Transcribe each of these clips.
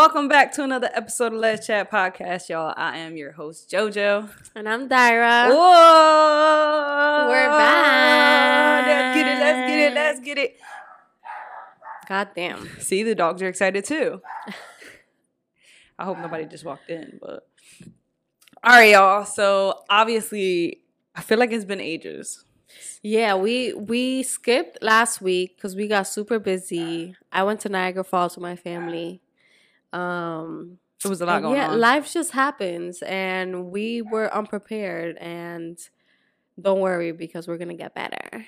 Welcome back to another episode of Les Chat Podcast, y'all. I am your host, JoJo. And I'm Dyra. Whoa! We're back. Let's get it, let's get it, let's get it. God damn. See, the dogs are excited too. I hope nobody just walked in, but. All right, y'all. So, obviously, I feel like it's been ages. Yeah, we we skipped last week because we got super busy. I went to Niagara Falls with my family. Um It was a lot going yeah, on. Yeah, life just happens and we were unprepared and don't worry because we're gonna get better.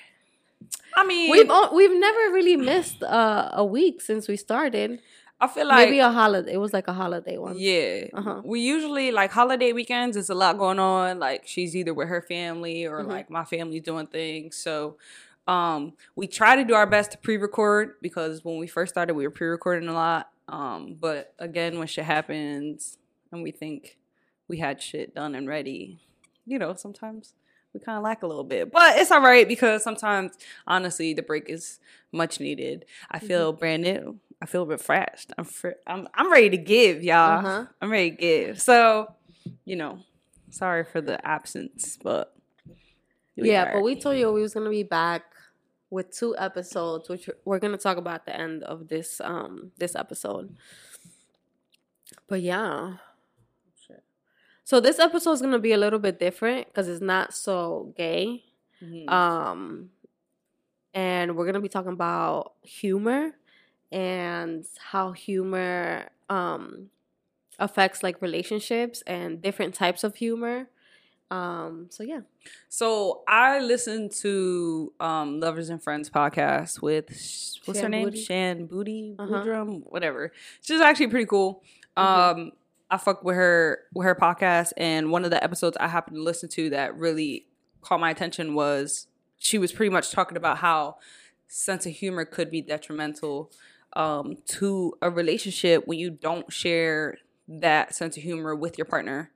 I mean, We've we've never really missed uh, a week since we started. I feel like Maybe a holiday. It was like a holiday one. Yeah. Uh-huh. We usually like holiday weekends, it's a lot going on. Like she's either with her family or Mhm. like my family's doing things. So um we try to do our best to pre-record because when we first started we were pre-recording a lot. Um but again when shit happens and we think we had shit done and ready, you know, sometimes we kind of lack a little bit. But it's all right because sometimes honestly the break is much needed. I feel brand new. I feel refreshed. I'm fr- I'm I'm ready to give, y'all. Uh-huh. I'm ready to give. So, you know, sorry for the absence, but yeah, but we told you we was gonna be back with two episodes, which we're gonna talk about the end of this um this episode. But yeah, so this episode is gonna be a little bit different because it's not so gay. Mhm. Um, and we're gonna be talking about humor and how humor um affects like relationships and different types of humor. Um, so yeah. so I listened to um Lovers and Friends podcast with what's her name? Booty? Shan Booty, Uh-huh. Whatever. She's actually pretty cool. Mhm. Um, I fuck with her with her podcast, and one of the episodes I happened to listen to that really caught my attention was she was pretty much talking about how sense of humor could be detrimental um, to a relationship when you don't share that sense of humor with your partner.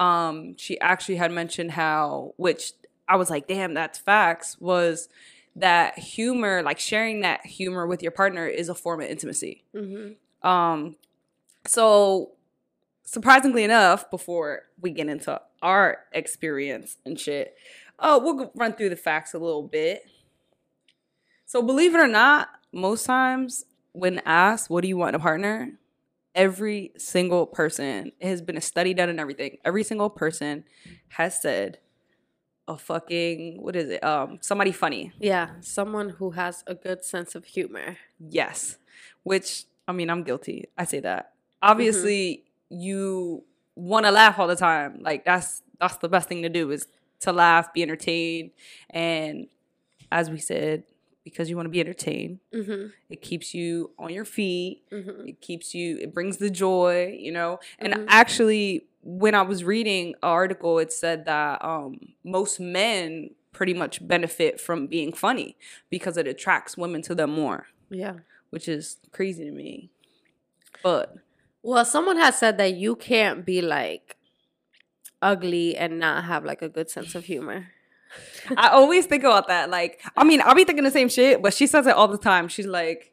Um, she actually had mentioned how, which I was like, damn, that's facts, was that humor, like sharing that humor with your partner, is a form of intimacy. Mm-hmm. Um, so surprisingly enough, before we get into our experience and shit, uh, we'll run through the facts a little bit. So believe it or not, most times when asked, "What do you want in a partner?" Every single person it has been a study done and everything. Every single person has said a fucking what is it? Um, somebody funny. Yeah, someone who has a good sense of humor. Yes. Which I mean, I'm guilty. I say that. Obviously, you want to laugh all the time. Like that's that's the best thing to do is to laugh, be entertained, and as we said, because you want to be entertained, Mm-hmm. it keeps you on your feet. Mm-hmm. It keeps you. It brings the joy, you know. And Mhm. actually, when I was reading an article, it said that um, most men pretty much benefit from being funny because it attracts women to them more Yeah. which is crazy to me. But Well, someone has said that you can't be like ugly and not have like a good sense of humor. I always think about that. Like, I mean, I'll be thinking the same shit, but she says it all the time. She's like,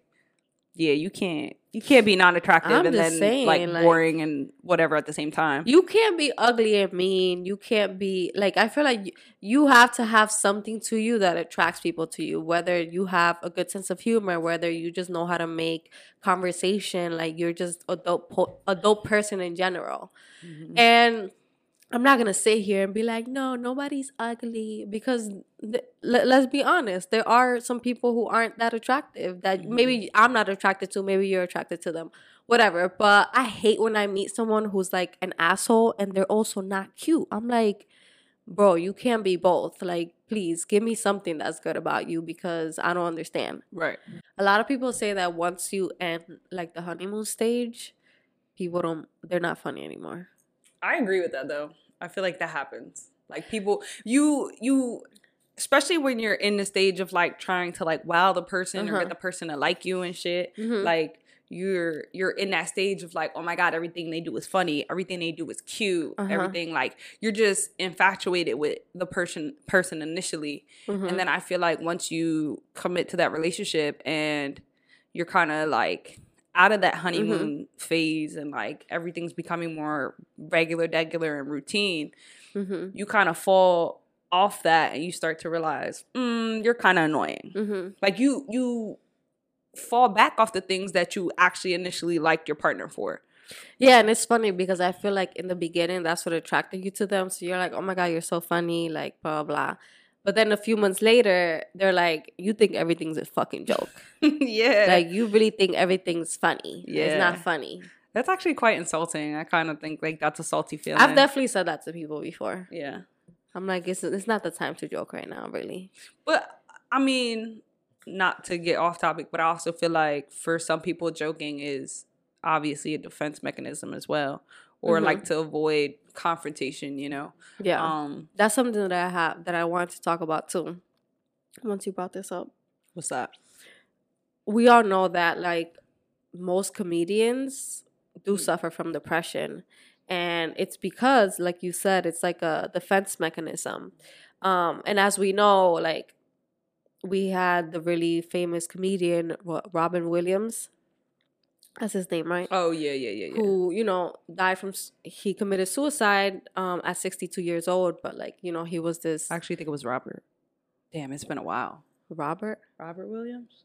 "Yeah, you can't, you can't be non-attractive I'm and then saying, like like- boring and whatever at the same time." You can't be ugly and mean. You can't be like I feel like you, you have to have something to you that attracts people to you. Whether you have a good sense of humor, whether you just know how to make conversation, like you're just a dope po- a dope person in general. Mhm. And I'm not gonna sit here and be like, no, nobody's ugly because th- let, let's be honest, there are some people who aren't that attractive that mm-hmm. maybe I'm not attracted to, maybe you're attracted to them, whatever. But I hate when I meet someone who's like an asshole and they're also not cute. I'm like, bro, you can't be both. Like, please give me something that's good about you because I don't understand. Right. A lot of people say that once you end like the honeymoon stage, people don't they're not funny anymore. I agree with that though. I feel like that happens. Like people you you especially when you're in the stage of like trying to like wow the person or Uh-huh. get the person to like you and shit. Mhm. Like you're you're in that stage of like oh my god everything they do is funny everything they do is cute Uh-huh. everything like you're just infatuated with the person person initially Mhm. and then i feel like once you commit to that relationship and you're kind of like out of that honeymoon phase and like everything's becoming more regular regular and routine Mhm. you kind of fall off that and you start to realize mm, you're kind of annoying Mhm. like you you fall back off the things that you actually initially liked your partner for Yeah, and it's funny because I feel like in the beginning that's what attracted you to them. So you're like, oh my god, you're so funny, like blah blah. blah. But then a few months later, they're like, you think everything's a fucking joke. yeah like you really think everything's funny. Yeah, It's not funny. that's actually quite insulting i kind of think like that's a salty feeling I've definitely said that to people before. yeah I'm like, it's it's not the time to joke right now, really. But I mean, not to get off topic, but I also feel like for some people, joking is obviously a defense mechanism as well, or Mhm. like to avoid confrontation. You know, Yeah. um, that's something that I have that I wanted to talk about too. Once you brought this up. what's that? we all know that like most comedians do Mm. suffer from depression and it's because like you said it's like a defense mechanism um and as we know like we had the really famous comedian robin williams that's his name right Oh yeah, yeah, yeah, yeah. who you know died from he committed suicide um at 62 years old but like you know he was this I actually think it was Robert. Damn, it's been a while. robert Robert Williams.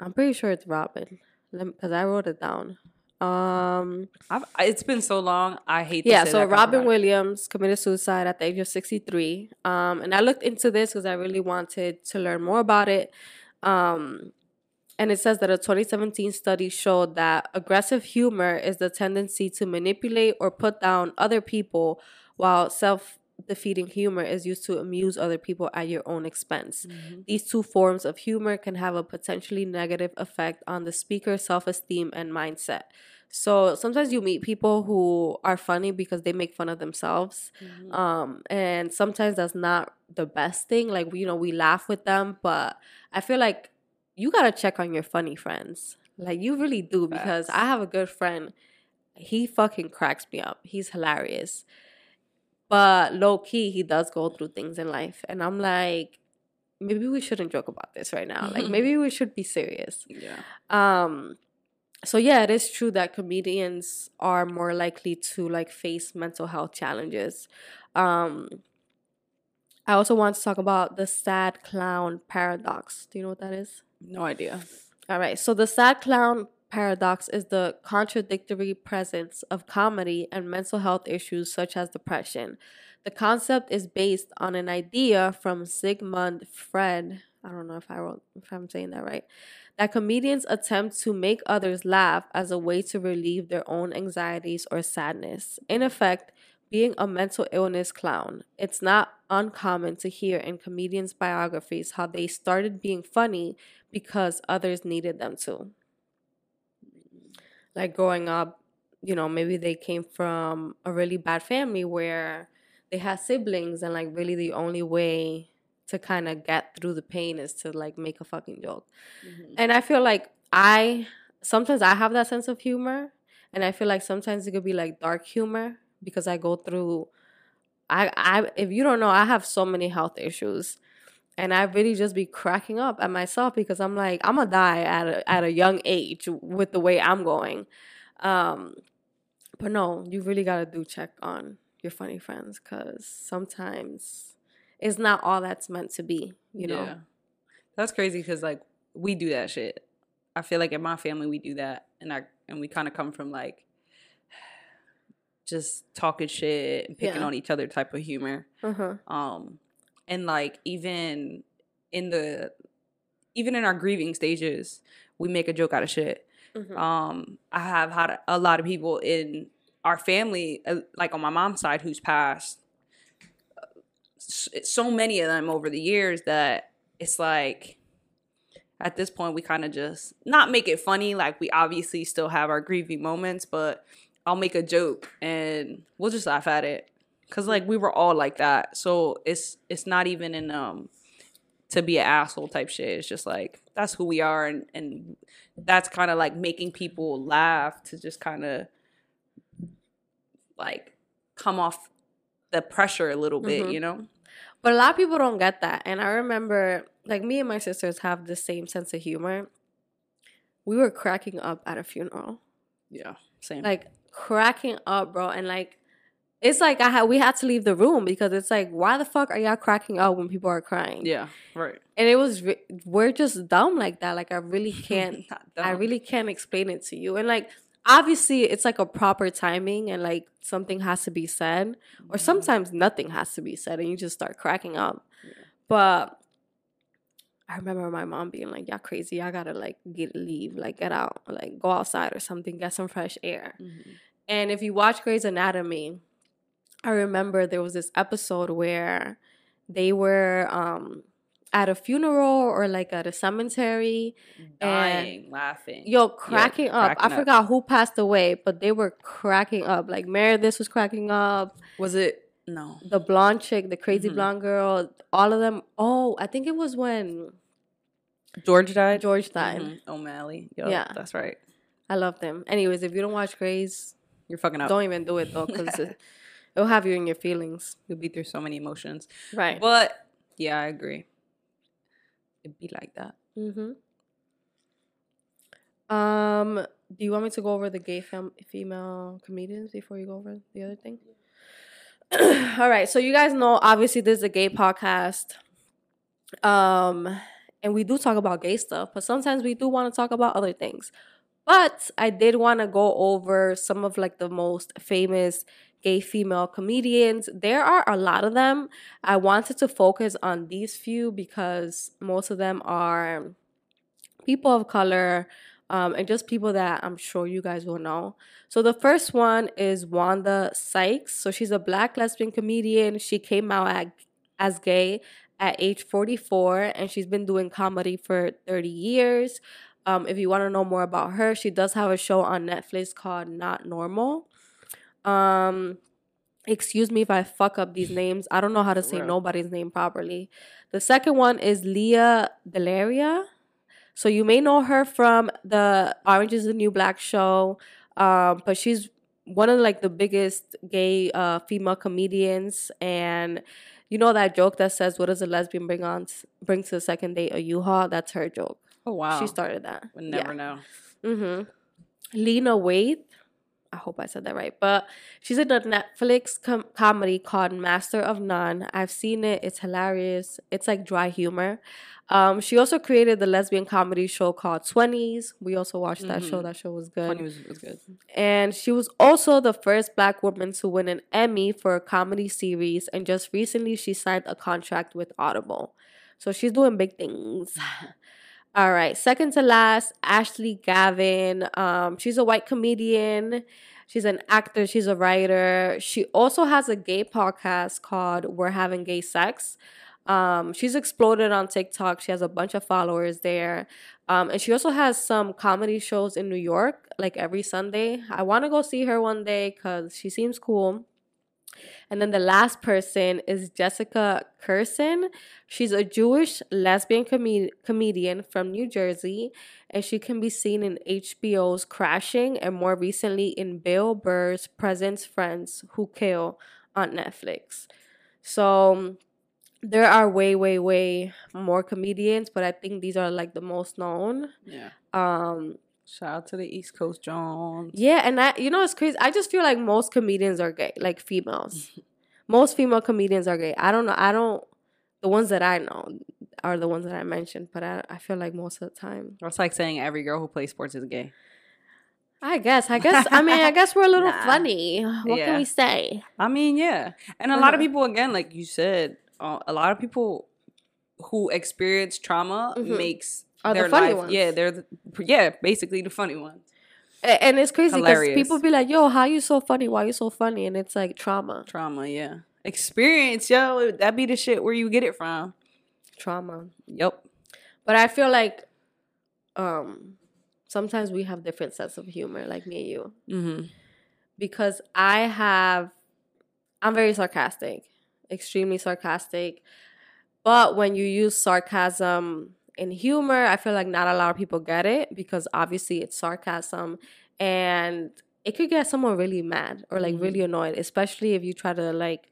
i'm pretty sure it's robin because i wrote it down um I've, it's been so long. I hate. To yeah say so that robin williams committed suicide at the age of 63 um and i looked into this because i really wanted to learn more about it um and it says that a 2017 study showed that aggressive humor is the tendency to manipulate or put down other people while self-defeating humor is used to amuse other people at your own expense Mm-hmm. these two forms of humor can have a potentially negative effect on the speaker's self esteem and mindset. So sometimes you meet people who are funny because they make fun of themselves. Mm-hmm. Um, and sometimes that's not the best thing. Like, you know, we laugh with them, but I feel like you got to check on your funny friends. Like, you really do because Facts. I have a good friend. He fucking cracks me up. He's hilarious. But low key, he does go through things in life. And I'm like, maybe we shouldn't joke about this right now. Like maybe we should be serious. Yeah. Um so yeah, it is true that comedians are more likely to like face mental health challenges. Um I also want to talk about the sad clown paradox. Do you know what that is? No idea. All right. So the sad clown paradox is the contradictory presence of comedy and mental health issues such as depression. The concept is based on an idea from Sigmund Freud. I don't know if I wrote if I'm saying that right. That comedians attempt to make others laugh as a way to relieve their own anxieties or sadness. In effect, being a mental illness clown. It's not uncommon to hear in comedians' biographies how they started being funny because others needed them to. Like growing up, you know, maybe they came from a really bad family where they had siblings, and like really the only way to kind of get through the pain is to like make a fucking joke. Mm-hmm. And I feel like I sometimes I have that sense of humor, and I feel like sometimes it could be like dark humor because I go through. I I if you don't know, I have so many health issues, and I really just be cracking up at myself because I'm like I'm gonna die at a at a young age with the way I'm going. Um, but no, you really gotta do check on your funny friends because sometimes it's not all that's meant to be. You know. Yeah. That's crazy because like we do that shit. I feel like in my family we do that, and I and we kind of come from like just talking shit and picking Yeah. on each other type of humor. Uh huh. Um, and like even in the even in our grieving stages, we make a joke out of shit. Mhm. Um, I have had a lot of people in our family, uh, like on my mom's side, who's passed. so many of them over the years that it's like at this point we kind of just not make it funny like we obviously still have our grieving moments but i'll make a joke and we'll just laugh at it because like we were all like that so it's it's not even in um to be an asshole type shit it's just like that's who we are and and that's kind of like making people laugh to just kind of like come off the pressure a little bit Mhm. you know But a lot of people don't get that. And I remember, like, me and my sisters have the same sense of humor. We were cracking up at a funeral. yeah same Like, cracking up, bro. And, like, it's like I had we had to leave the room because it's like, why the fuck are y'all cracking up when people are crying? yeah right And it was, re- we're just dumb like that. Like, I really can't I really can't explain it to you. And like obviously it's like a proper timing and like something has to be said Mm-hmm. or sometimes nothing has to be said and you just start cracking up. But I remember my mom being like, "Y'all crazy. Y'all gotta like get leave, like get out, like go outside or something, get some fresh air." Mhm. And if you watch Grey's Anatomy, I remember there was this episode where they were um at a funeral or like at a cemetery dying laughing Yo, cracking up. cracking I up. forgot who passed away, but they were cracking up. Like Meredith was cracking up. was it no The blonde chick, the crazy Mhm. blonde girl, all of them. Oh, I think it was when george died George died. Mhm. o'malley Yeah. that's right I love them. Anyways, if you don't watch Grey's, you're fucking up don't even do it though, because it, it'll have you in your feelings. you'll be through so many emotions Right. but yeah i agree it'd be like that Mm-hmm. Um, do you want me to go over the gay fem- female comedians before you go over the other thing? All right. So you guys know, obviously, this is a gay podcast. Um, and we do talk about gay stuff, but sometimes we do want to talk about other things. But I did want to go over some of like the most famous gay female comedians. There are a lot of them. I wanted to focus on these few because most of them are people of color um, and just people that I'm sure you guys will know. So the first one is Wanda Sykes. So she's a black lesbian comedian. She came out at, as gay at age 44 and she's been doing comedy for 30 years. Um, if you want to know more about her, she does have a show on Netflix called Not Normal. Um, excuse me if I fuck up these names. I don't know how to say nobody's name properly. The second one is Lea DeLaria. So you may know her from the Orange is the New Black show, um, but she's one of like the biggest gay uh, female comedians. And you know that joke that says, "What does a lesbian bring on bring to the second date? A U-Haul." That's her joke. Oh wow She started that. would never know Mm-hmm. Lena Waithe. I hope I said that right. But she's in a Netflix com- comedy called Master of None. I've seen it. It's hilarious. It's like dry humor. Um, she also created the lesbian comedy show called Twenties. We also watched that show. Mhm. That show was good. was, was good And she was also the first black woman to win an Emmy for a comedy series. And just recently, she signed a contract with Audible. So she's doing big things. All right. Second to last, Ashley Gavin. Um, she's a white comedian. She's an actor. She's a writer. She also has a gay podcast called We're Having Gay Sex. Um, she's exploded on TikTok. She has a bunch of followers there. Um, and she also has some comedy shows in New York, like every Sunday. I want to go see her one day because she seems cool. And then the last person is Jessica Kirson. She's a Jewish lesbian com- comedian from New Jersey, and she can be seen in HBO's Crashing and more recently in Bill Burr's Presents Friends Who Kill on Netflix. So there are way, way, way more comedians, but I think these are like the most known. yeah Um, shout out to the east coast jones yeah, and I, you know, it's crazy. I just feel like most comedians are gay, like females. most female comedians are gay. I don't know. I don't. The ones that I know are the ones that I mentioned, but I, I feel like most of the time. that's like saying every girl who plays sports is gay I guess. I guess. I mean, I guess we're a little Nah. funny. What Yeah. can we say? I mean, yeah, and a lot of people, again, like you said, uh, a lot of people who experience trauma Mhm. makes Are the funny life, ones. yeah, they're the, yeah, basically the funny ones. A- And it's crazy because people be like, "Yo, how you so funny? Why you so funny?" And it's like trauma. Trauma, yeah, Experience, yo. That be the shit where you get it from. Trauma. Yep. But I feel like um sometimes we have different sets of humor, like me and you. Mm-hmm. Because I have I'm very sarcastic, extremely sarcastic. But when you use sarcasm in humor, I feel like not a lot of people get it because obviously it's sarcasm and it could get someone really mad or like Mhm. really annoyed, especially if you try to like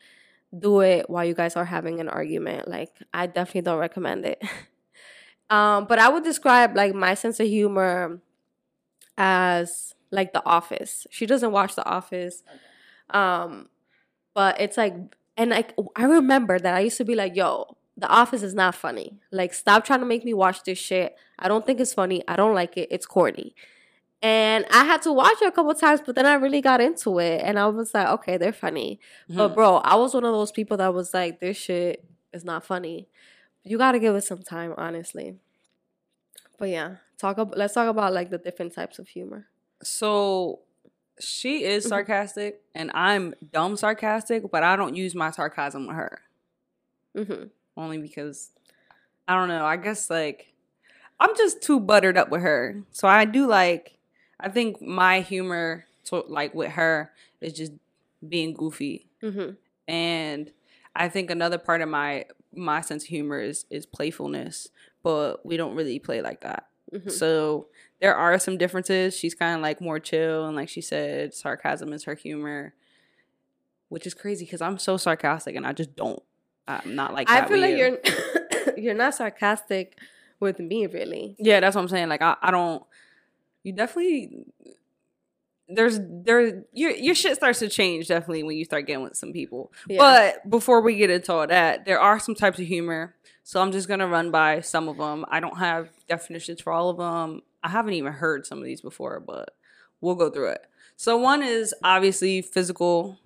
do it while you guys are having an argument. Like I definitely don't recommend it. um, but I would describe like my sense of humor as like The Office. She doesn't watch The Office. Um, but it's like and like I remember that I used to be like, yo, The Office is not funny. Like stop trying to make me watch this shit. I don't think it's funny. I don't like it. It's corny. And I had to watch it a couple times, but then I really got into it and I was like, okay, they're funny. But bro, I was one of those people that was like, this shit is not funny. You gotta give it some time, honestly. But yeah, talk about let's talk about like the different types of humor. So she is Mhm. sarcastic and I'm dumb sarcastic, but I don't use my sarcasm with her. hmm Only because I don't know. I guess like I'm just too buttered up with her. So I do like I think my humor to, like with her is just being goofy. hmm And I think another part of my my sense of humor is is playfulness, but we don't really play like that. hmm So there are some differences. She's kind of like more chill, and like she said, sarcasm is her humor, which is crazy because I'm so sarcastic and I just don't. I'm not like that. I feel like you. you're you're not sarcastic with me, really. Yeah, that's what I'm saying. Like I, I don't. You definitely. There's there your your shit starts to change definitely when you start getting with some people. Yeah. But before we get into all that, there are some types of humor. So I'm just gonna run by some of them. I don't have definitions for all of them. I haven't even heard some of these before, but we'll go through it. So one is obviously physical,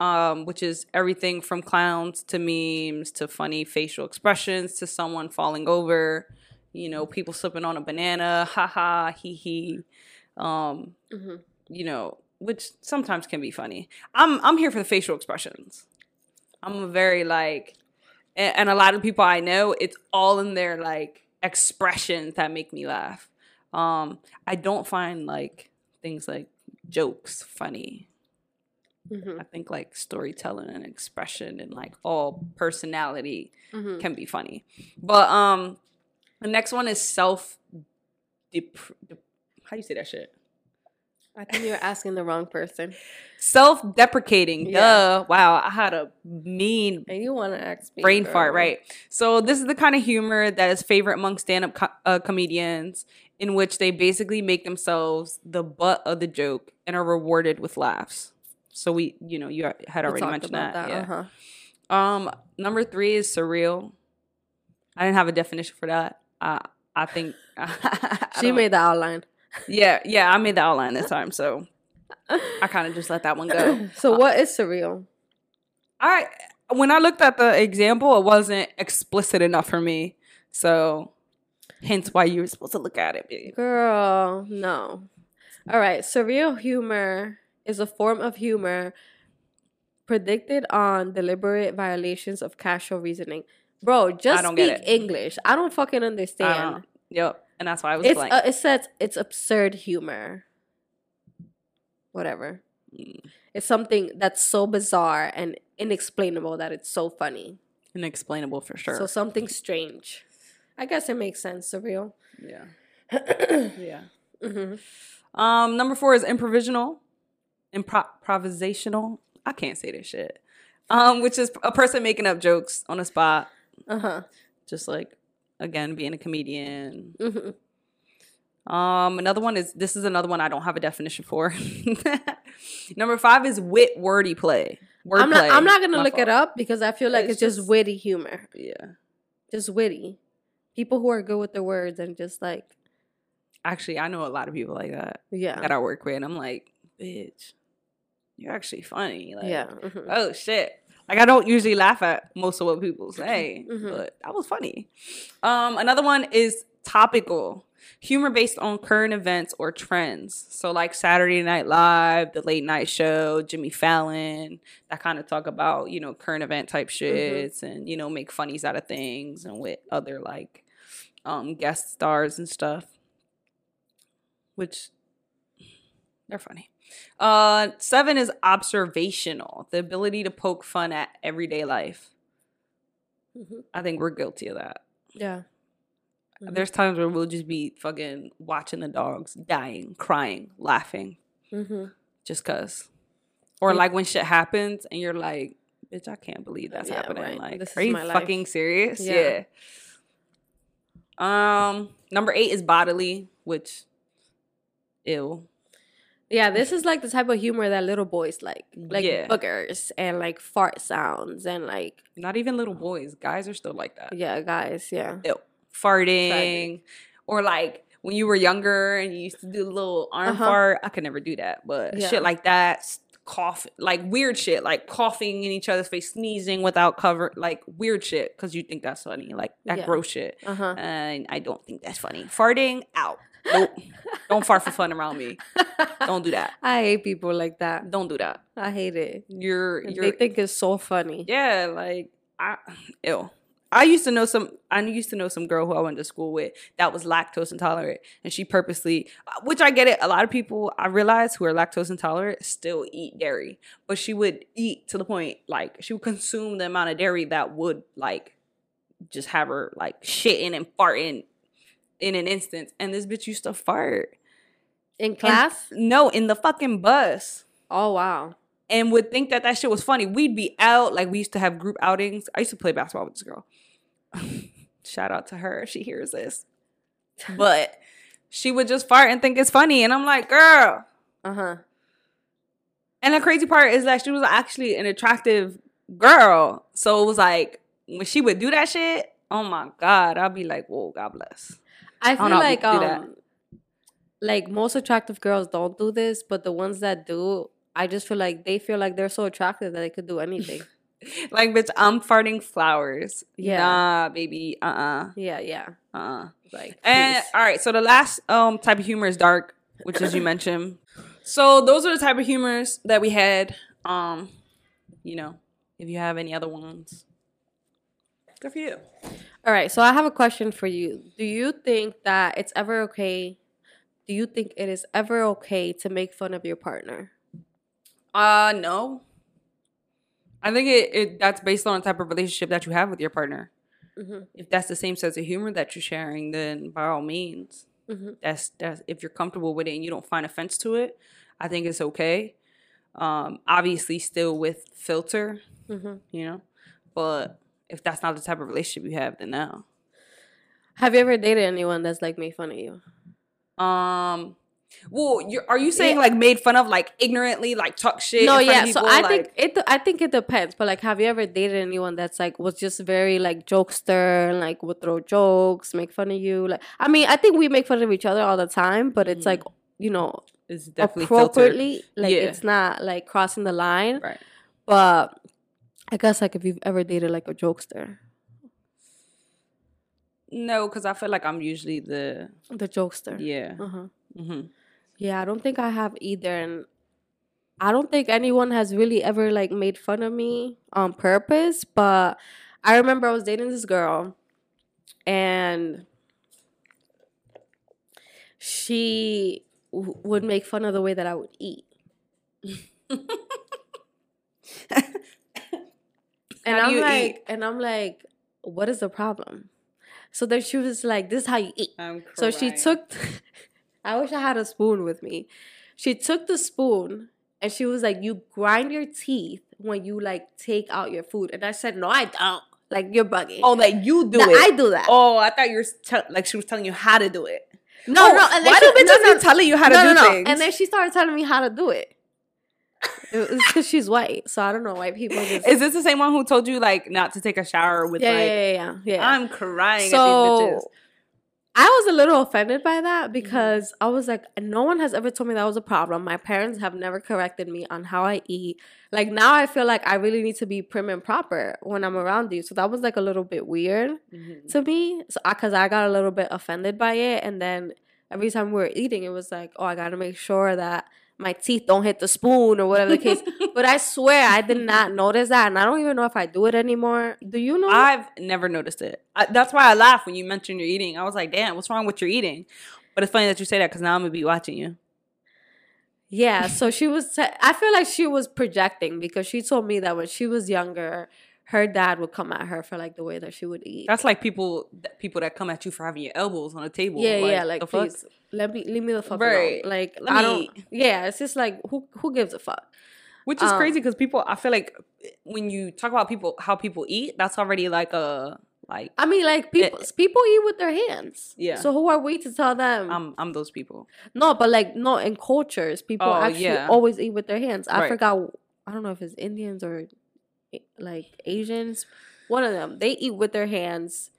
um, which is everything from clowns to memes to funny facial expressions to someone falling over, you know, people slipping on a banana, ha ha, hee hee. Um, Mhm. you know, which sometimes can be funny. I'm I'm here for the facial expressions. I'm a very like, and, and a lot of people I know, it's all in their like expressions that make me laugh. Um, I don't find like things like jokes funny. Mhm. I think like storytelling and expression and like all personality Mhm. can be funny. But um, the next one is self. Dep- how you say that shit? I think you're asking the wrong person, self-deprecating. Yeah. Duh. Wow, I had a mean and you want to ask me brain girl. fart, right? So this is the kind of humor that is favorite among stand-up co- uh, comedians, in which they basically make themselves the butt of the joke and are rewarded with laughs. So we, you know, you had already mentioned about that. Yeah. Uh-huh. Um, number three is surreal. I didn't have a definition for that. I I think I She made the outline. Yeah, yeah, I made the outline this time, so I kind of just let that one go. so what is surreal? I when I looked at the example, it wasn't explicit enough for me. So hence why you were supposed to look at it. babe. Girl, no. All right, surreal humor is a form of humor predicted on deliberate violations of casual reasoning. Bro, just don't speak. English. I don't fucking understand. don't- Yep. And that's why I was It's uh, it says it's absurd humor. Whatever. Mm, It's something that's so bizarre and inexplainable that it's so funny. Inexplainable for sure. So something strange. I guess it makes sense. Surreal. yeah. mm-hmm. Yeah. Um, number four is improvisational. Impro- improvisational. I can't say this shit. Um, which is a person making up jokes on the spot, Uh huh. just like again being a comedian. hmm Um, another one is this is another one I don't have a definition for. Number five is wit wordy play. Word I'm not. play. I'm not gonna My look it up because I feel like It's it's, just, just- witty humor. Yeah. Just witty. People who are good with their words and just like Actually, I know a lot of people like that yeah, that I work with, and I'm like, bitch, you're actually funny. Like, yeah. mhm. oh shit. Like I don't usually laugh at most of what people say, Mhm. but that was funny. Um, another one is topical. humor based on current events or trends. So like Saturday Night Live, the late night show, Jimmy Fallon, that kind of talk about, you know, current event type shits and, you know, make funnies out of things and with other like um guest stars and stuff. Which they're funny. Uh seven is observational, the ability to poke fun at everyday life. Mhm. I think we're guilty of that. Yeah. Mhm. There's times where we'll just be fucking watching the dogs dying, crying, laughing, Mm-hmm. just cause. Or Yeah. like when shit happens and you're like, bitch, I can't believe that's Yeah, happening. right. Like, This are you life. fucking serious? Yeah. yeah. Um, number eight is bodily, which ill. Yeah, this is like the type of humor that little boys like, like Yeah. boogers and like fart sounds and like Not even little boys. Guys are still like that. yeah, guys, yeah. Ew. Farting. Or like when you were younger and you used to do a little arm Uh-huh. fart. I could never do that. But Yeah. shit like that, cough like weird shit, like coughing in each other's face, sneezing without cover, like weird shit, because you think that's funny. Like that Yeah. gross shit. Uh huh. And I don't think that's funny. Farting out. Nope. don't fart for fun around me. Don't do that. I hate people like that. Don't do that. I hate it. You're you're they think it's so funny. yeah, like I ew. I used to know some. I used to know some girl who I went to school with that was lactose intolerant, and she purposely, which I get it. A lot of people I realize who are lactose intolerant still eat dairy, but she would eat to the point like she would consume the amount of dairy that would like just have her like shitting and farting in an instant. And this bitch used to fart. In And- class? no, in the fucking bus oh wow. and would think that that shit was funny. We'd be out, like we used to have group outings. I used to play basketball with this girl. Shout out to her if she hears this. But she would just fart and think it's funny. And I'm like, girl. Uh huh. And the crazy part is that she was actually an attractive girl. So it was like, when she would do that shit, oh my God, I'd be like, whoa, God bless. I feel like people do that. um, like most attractive girls don't do this, but the ones that do, I just feel like they feel like they're so attractive that they could do anything. Like, bitch, I'm farting flowers. Yeah. Nah, baby. Uh uh-uh, yeah, yeah. uh. Like And please. all right, so the last um type of humor is dark, which as you mentioned. So those are the type of humors that we had. Um, you know, if you have any other ones, good for you. All right, so I have a question for you. Do you think that it's ever okay? Do you think it is ever okay to make fun of your partner? Uh no. I think it, it that's based on the type of relationship that you have with your partner. Mm-hmm. If that's the same sense of humor that you're sharing, then by all means, Mm-hmm. that's that's if you're comfortable with it and you don't find offense to it, I think it's okay. Um, obviously, still with filter, Mm-hmm. you know. But if that's not the type of relationship you have, then no. Have you ever dated anyone that's like made fun of you? Um, well, you're, are you saying Yeah. like made fun of, like ignorantly, like talk shit? no, yeah. So I like- think it. I think it depends. But like, have you ever dated anyone that's like was just very like jokester and like would throw jokes, make fun of you? Like, I mean, I think we make fun of each other all the time, but it's Mhm. like you know it's definitely filtered. appropriately. Like, Yeah. it's not like crossing the line. Right. But I guess like if you've ever dated like a jokester, No, because I feel like I'm usually the the jokester. yeah. Uh huh. hmm Yeah, I don't think I have either, and I don't think anyone has really ever like made fun of me on purpose. But I remember I was dating this girl, and she w- would make fun of the way that I would eat. and I'm like, eat? and I'm like, what is the problem? So then she was like, "This is how you eat." So she took. I wish I had a spoon with me. She took the spoon and she was like, "You grind your teeth when you like take out your food." And I said, "No, I don't. Like you're bugging." Oh, like you do That it. I do that. Oh, I thought you were te- like she was telling you how to do it. no, Oh, no. And then why she, do bitches no, no, be telling you how to no, do no, no. things? And then she started telling me how to do it. It was because she's white, so I don't know. White people just Is this the same one who told you like not to take a shower with yeah, like? yeah, yeah, yeah, yeah. I'm crying at these so. I was a little offended by that because I was like, no one has ever told me that was a problem. My parents have never corrected me on how I eat. Like now, I feel like I really need to be prim and proper when I'm around you. So that was like a little bit weird Mhm. to me. So because I got a little bit offended by it, and then every time we were eating, it was like, oh, I gotta make sure that my teeth don't hit the spoon or whatever the case. but I swear I did not notice that, and I don't even know if I do it anymore. Do you know? I've never noticed it. I, that's why I laugh when you mentioned your eating. I was like, damn, what's wrong with your eating? But it's funny that you say that because now I'm gonna be watching you. Yeah, so she was. Te- I feel like she was projecting because she told me that when she was younger, her dad would come at her for like the way that she would eat. That's like people, people that come at you for having your elbows on the table. yeah, yeah, like the fuck? please let me leave me the fuck Right. alone. Like Let I me don't. Yeah, it's just like who who gives a fuck. Which is Um, crazy because people, I feel like when you talk about people, how people eat, that's already like a like I mean, like people people eat with their hands. Yeah. So who are we to tell them? I'm I'm those people. no, but like no, in cultures, people Oh, actually yeah. always eat with their hands. I Right. forgot. I don't know if it's Indians or eh, like Asians. One of them, they eat with their hands.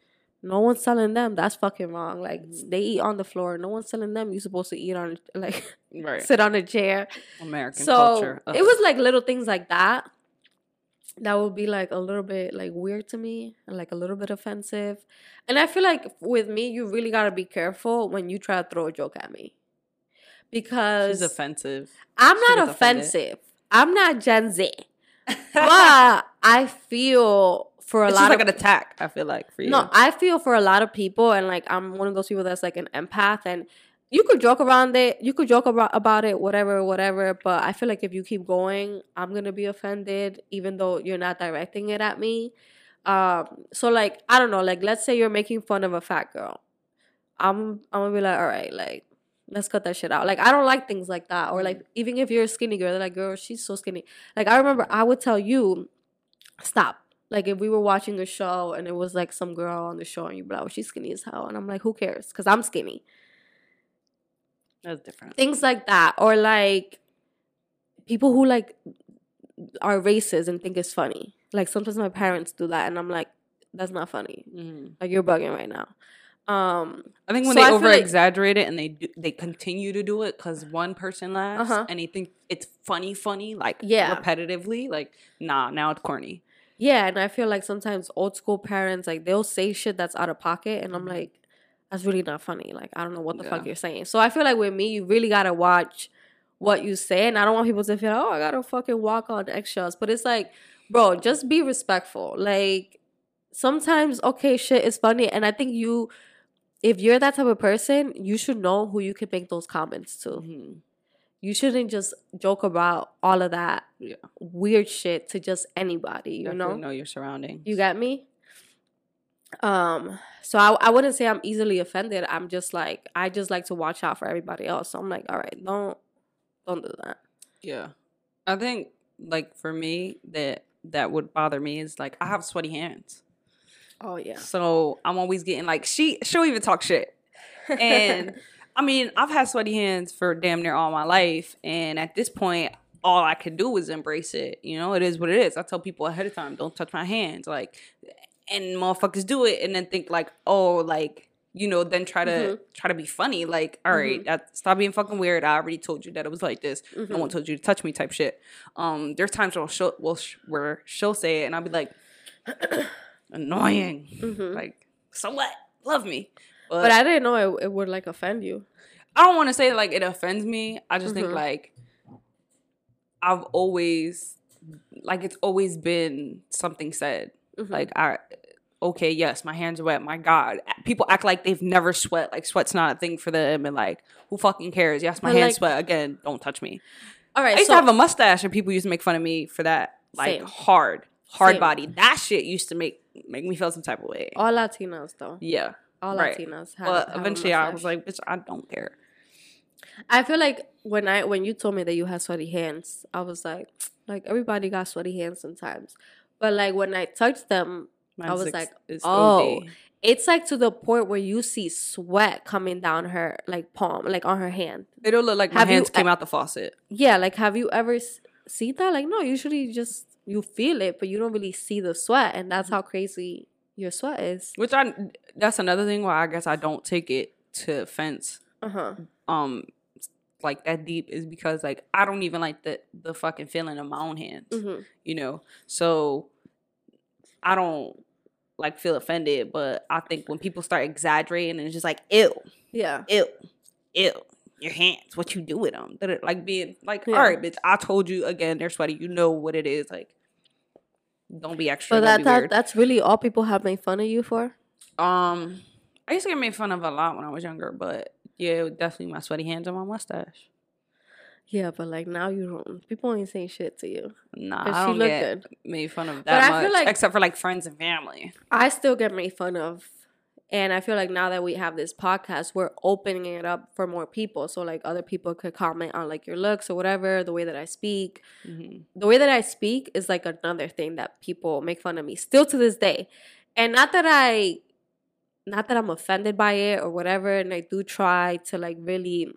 No one's telling them that's fucking wrong. Like Mm-hmm. they eat on the floor. No one's telling them you're supposed to eat on like Right. sit on a chair. American so culture. Ugh. it was like little things like that that would be like a little bit like weird to me and like a little bit offensive. And I feel like with me, you really gotta be careful when you try to throw a joke at me. Because She's offensive. I'm She not was offended. offensive. I'm not Gen Z. But I feel for a it's lot like of an attack. I feel like for you. no, I feel for a lot of people, and like I'm one of those people that's like an empath, and you could joke around it, you could joke about about it, whatever, whatever. But I feel like if you keep going, I'm gonna be offended, even though you're not directing it at me. Um, so like I don't know, like let's say you're making fun of a fat girl, I'm I'm gonna be like, all right, like let's cut that shit out. Like I don't like things like that, or like even if you're a skinny girl, they're like, girl, she's so skinny. Like I remember I would tell you, stop. Like if we were watching a show and it was like some girl on the show and you'd be like, oh, she's skinny as hell. And I'm like, who cares? Because I'm skinny. That's different. Things like that. Or like people who like are racist and think it's funny. Like sometimes my parents do that and I'm like, that's not funny. Mhm. Like you're bugging right now. Um I think when So they over like- exaggerate it and they do, they continue to do it because one person laughs Uh-huh. and they think it's funny, funny, like Yeah. repetitively. Like, nah, now it's corny. yeah, and I feel like sometimes old school parents like they'll say shit that's out of pocket and I'm like, that's really not funny. Like I don't know what the fuck you're saying. So I feel like with me, you really gotta watch what you say, and I don't want people to feel oh I gotta fucking walk on the eggshells. But it's like, bro, just be respectful. Like sometimes okay, shit is funny, and I think you, if you're that type of person, you should know who you can make those comments to. Mhm. You shouldn't just joke about all of that Yeah. weird shit to just anybody. You Definitely know, know your surroundings. you got me? Um, so I, I wouldn't say I'm easily offended. I'm just like I just like to watch out for everybody else. So I'm like, all right, don't don't do that. Yeah. I think like for me that that would bother me is like I have sweaty hands. Oh yeah. So I'm always getting like she she'll even talk shit. And I mean, I've had sweaty hands for damn near all my life and at this point all I can do is embrace it. You know, it is what it is. I tell people ahead of time, don't touch my hands like and motherfuckers do it and then think like, "Oh, like you know, then try to Mhm. try to be funny. Like, all right, that, stop being fucking weird. I already told you that it was like this. No Mm-hmm. one told you to touch me, type shit. Um, there's times where she'll, where she'll say it, and I'll be like, annoying. Like, so what? Love me. But, Mm-hmm. But I didn't know it, it would like offend you. I don't want to say like it offends me. I just think Mhm. like I've always like it's always been something said. Mhm. Like I okay, yes, my hands are wet. My God, people act like they've never sweat. Like sweat's not a thing for them, and like who fucking cares? Yes, my But, hands like- sweat again. Don't touch me. All right, I used so to have a mustache, and people used to make fun of me for that. Like Same. hard, hard Same. body. That shit used to make make me feel some type of way. all Latinos though. yeah. All right. Latinos. Have, But have eventually, I was like, bitch, I don't care. I feel like when I when you told me that you had sweaty hands, I was like, like everybody got sweaty hands sometimes. But like when I touched them, I was ex- like, oh, OD. it's like to the point where you see sweat coming down her like palm, like on her hand. They don't look like my Have you- hands came out the faucet. Yeah, like have you ever s- seen that? Like no, usually just you feel it, but you don't really see the sweat, and that's how crazy your sweat is. Which I that's another thing why I guess I don't take it to offense Uh huh. um like that deep is because like I don't even like the the fucking feeling of my own hands. hmm You know. So I don't like feel offended, but I think when people start exaggerating and it's just like ew, Yeah. ew, ew, your hands, what you do with them? That like being like, Yeah. all right, bitch, I told you again, they're sweaty. You know what it is. Like, don't be extra. But that, that that's really all people have made fun of you for. Um, I used to get made fun of a lot when I was younger, but yeah, definitely my sweaty hands and my mustache. Yeah, but like now you don't. People ain't saying shit to you. Nah, I she don't look get good. made fun of that But that I feel much, like- except for like friends and family. I still get made fun of. And I feel like now that we have this podcast, we're opening it up for more people. So like other people could comment on like your looks or whatever, the way that I speak. Mhm. The way that I speak is like another thing that people make fun of me still to this day. And not that I not that I'm offended by it or whatever, and I do try to like really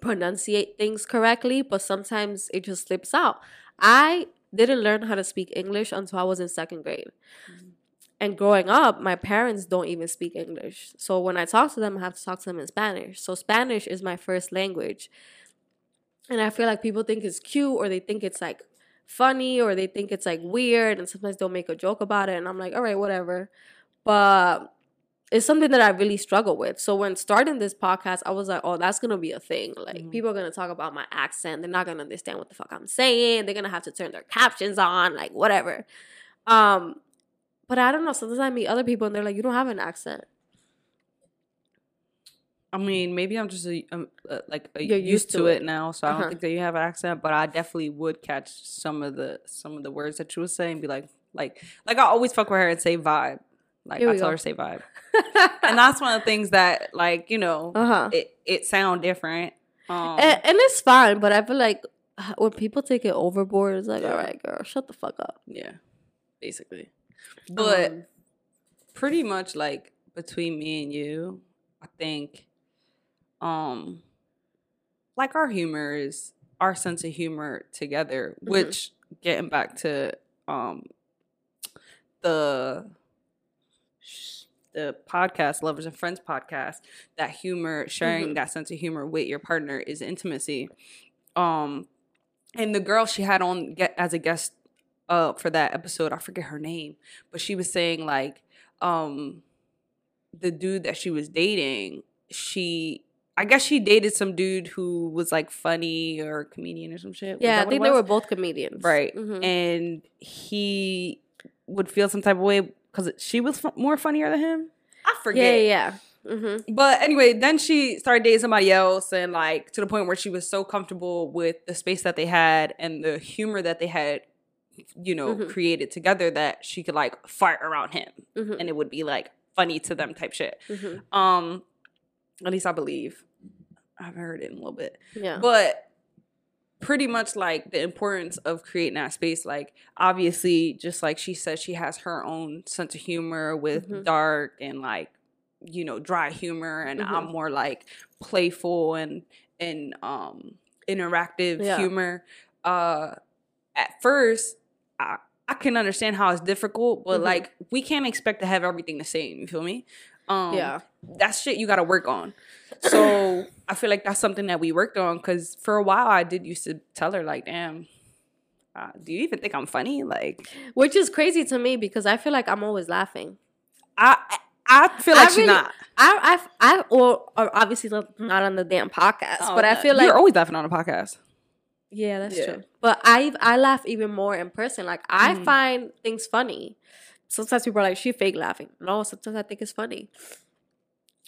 pronunciate things correctly, but sometimes it just slips out. I didn't learn how to speak English until I was in second grade. And growing up, my parents don't even speak English. So when I talk to them, I have to talk to them in Spanish. So Spanish is my first language. And I feel like people think it's cute or they think it's like funny or they think it's like weird and sometimes they'll make a joke about it and I'm like, "All right, whatever." But it's something that I really struggle with. So when starting this podcast, I was like, "Oh, that's going to be a thing. Like Mhm. people are going to talk about my accent. They're not going to understand what the fuck I'm saying. They're going to have to turn their captions on, like whatever." Um but I don't know. Sometimes I meet other people and they're like, "You don't have an accent." I mean, maybe I'm just a, um, uh, like a You're used, to, it. now, so I Uh-huh. don't think that you have an accent. But I definitely would catch some of the some of the words that you would say and be like, like, like I always fuck with her and say vibe. Like I tell go. her say vibe, and that's one of the things that like you know uh-huh. it it sound different. Um, and, and it's fine, but I feel like when people take it overboard, it's like, all right, girl, shut the fuck up. yeah, basically. But Um, pretty much like between me and you, I think um like our humor is our sense of humor together, Mhm. which getting back to um the the podcast lovers and friends podcast that humor sharing Mhm. that sense of humor with your partner is intimacy um and the girl she had on get as a guest uh for that episode i forget her name but she was saying like um the dude that she was dating she i guess she dated some dude who was like funny or comedian or some shit yeah, I think they were both comedians. right Mhm. and he would feel some type of way because she was f- more funnier than him i forget Yeah, yeah. yeah. Mm-hmm. but anyway, then she started dating somebody else, and like to the point where she was so comfortable with the space that they had and the humor that they had, you know, Mhm. created together that she could like fart around him, Mm-hmm. and it would be like funny to them type shit. hmm Um, at least I believe. I've heard it in a little bit, Yeah. but pretty much like the importance of creating that space. Like obviously, just like she said, she has her own sense of humor with Mhm. dark and like you know dry humor, and. I'm more like playful and and um interactive Yeah. humor. Uh, at first, I I can understand how it's difficult, but Mhm. like we can't expect to have everything the same. You feel me? Um, yeah. that's shit you got to work on. So I feel like that's something that we worked on because for a while I did used to tell her like, damn, uh, do you even think I'm funny? Like, Which is crazy to me because I feel like I'm always laughing. I I feel like I she's really- not. I I I or, or obviously not not on the damn podcast, Oh, but I feel like you're always laughing on a podcast. Yeah, that's Yeah. true. But I I laugh even more in person. Like I Mhm. find things funny. Sometimes people are like, "She fake laughing." No, sometimes I think it's funny.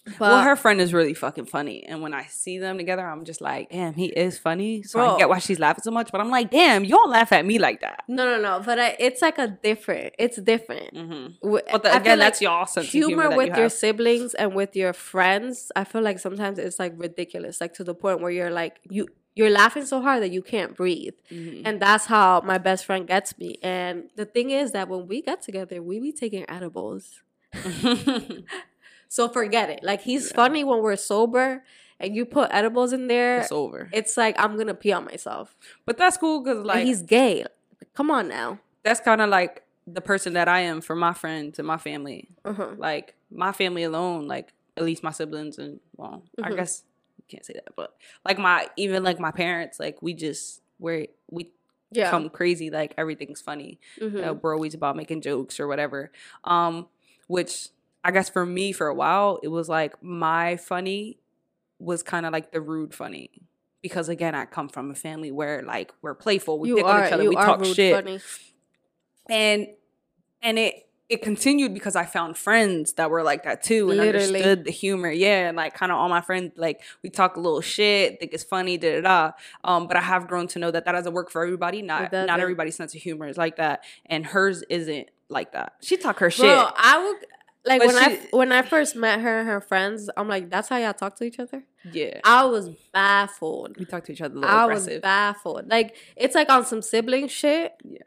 But well, her friend is really fucking funny, and when I see them together, I'm just like, damn, he is funny. So Bro. I get why she's laughing so much, but I'm like, damn, you don't laugh at me like that. no, no, no. But I, it's like a different. It's different. hmm But the, again, like that's y'all sense humor, humor that with you your siblings and with your friends i feel like sometimes it's like ridiculous like to the point where you're like you you're laughing so hard that you can't breathe Mhm. and that's how my best friend gets me and the thing is that when we get together we be taking edibles so forget it like he's Yeah. funny when we're sober and you put edibles in there it's over. it's like i'm gonna pee on myself But that's cool because like like he's gay come on now that's kind of like the person that I am for my friends and my family. Uh-huh. Like my family alone, like at least my siblings and well, I Mhm. guess can't say that, but like my even like my parents, like we just we're we Yeah. come crazy, like everything's funny. Mhm. Uh, we're always about making jokes or whatever. Um, which I guess for me for a while, it was like my funny was kind of like the rude funny. Because again, I come from a family where like we're playful, we you pick are, on each other, you we talk rude shit funny. and and it it continued because I found friends that were like that too and Literally. understood the humor. Yeah, and like kind of all my friends like we talk a little shit, think it's funny, da da da. Um, but I have grown to know that that doesn't work for everybody. Not not everybody's sense of humor is like that, and hers isn't like that. She talk her shit. Bro, I would like But when I when I first met her and her friends, I'm like, that's how y'all talk to each other. yeah, I was baffled. we talk to each other a little I was baffled. Like it's like on some sibling shit. Yeah.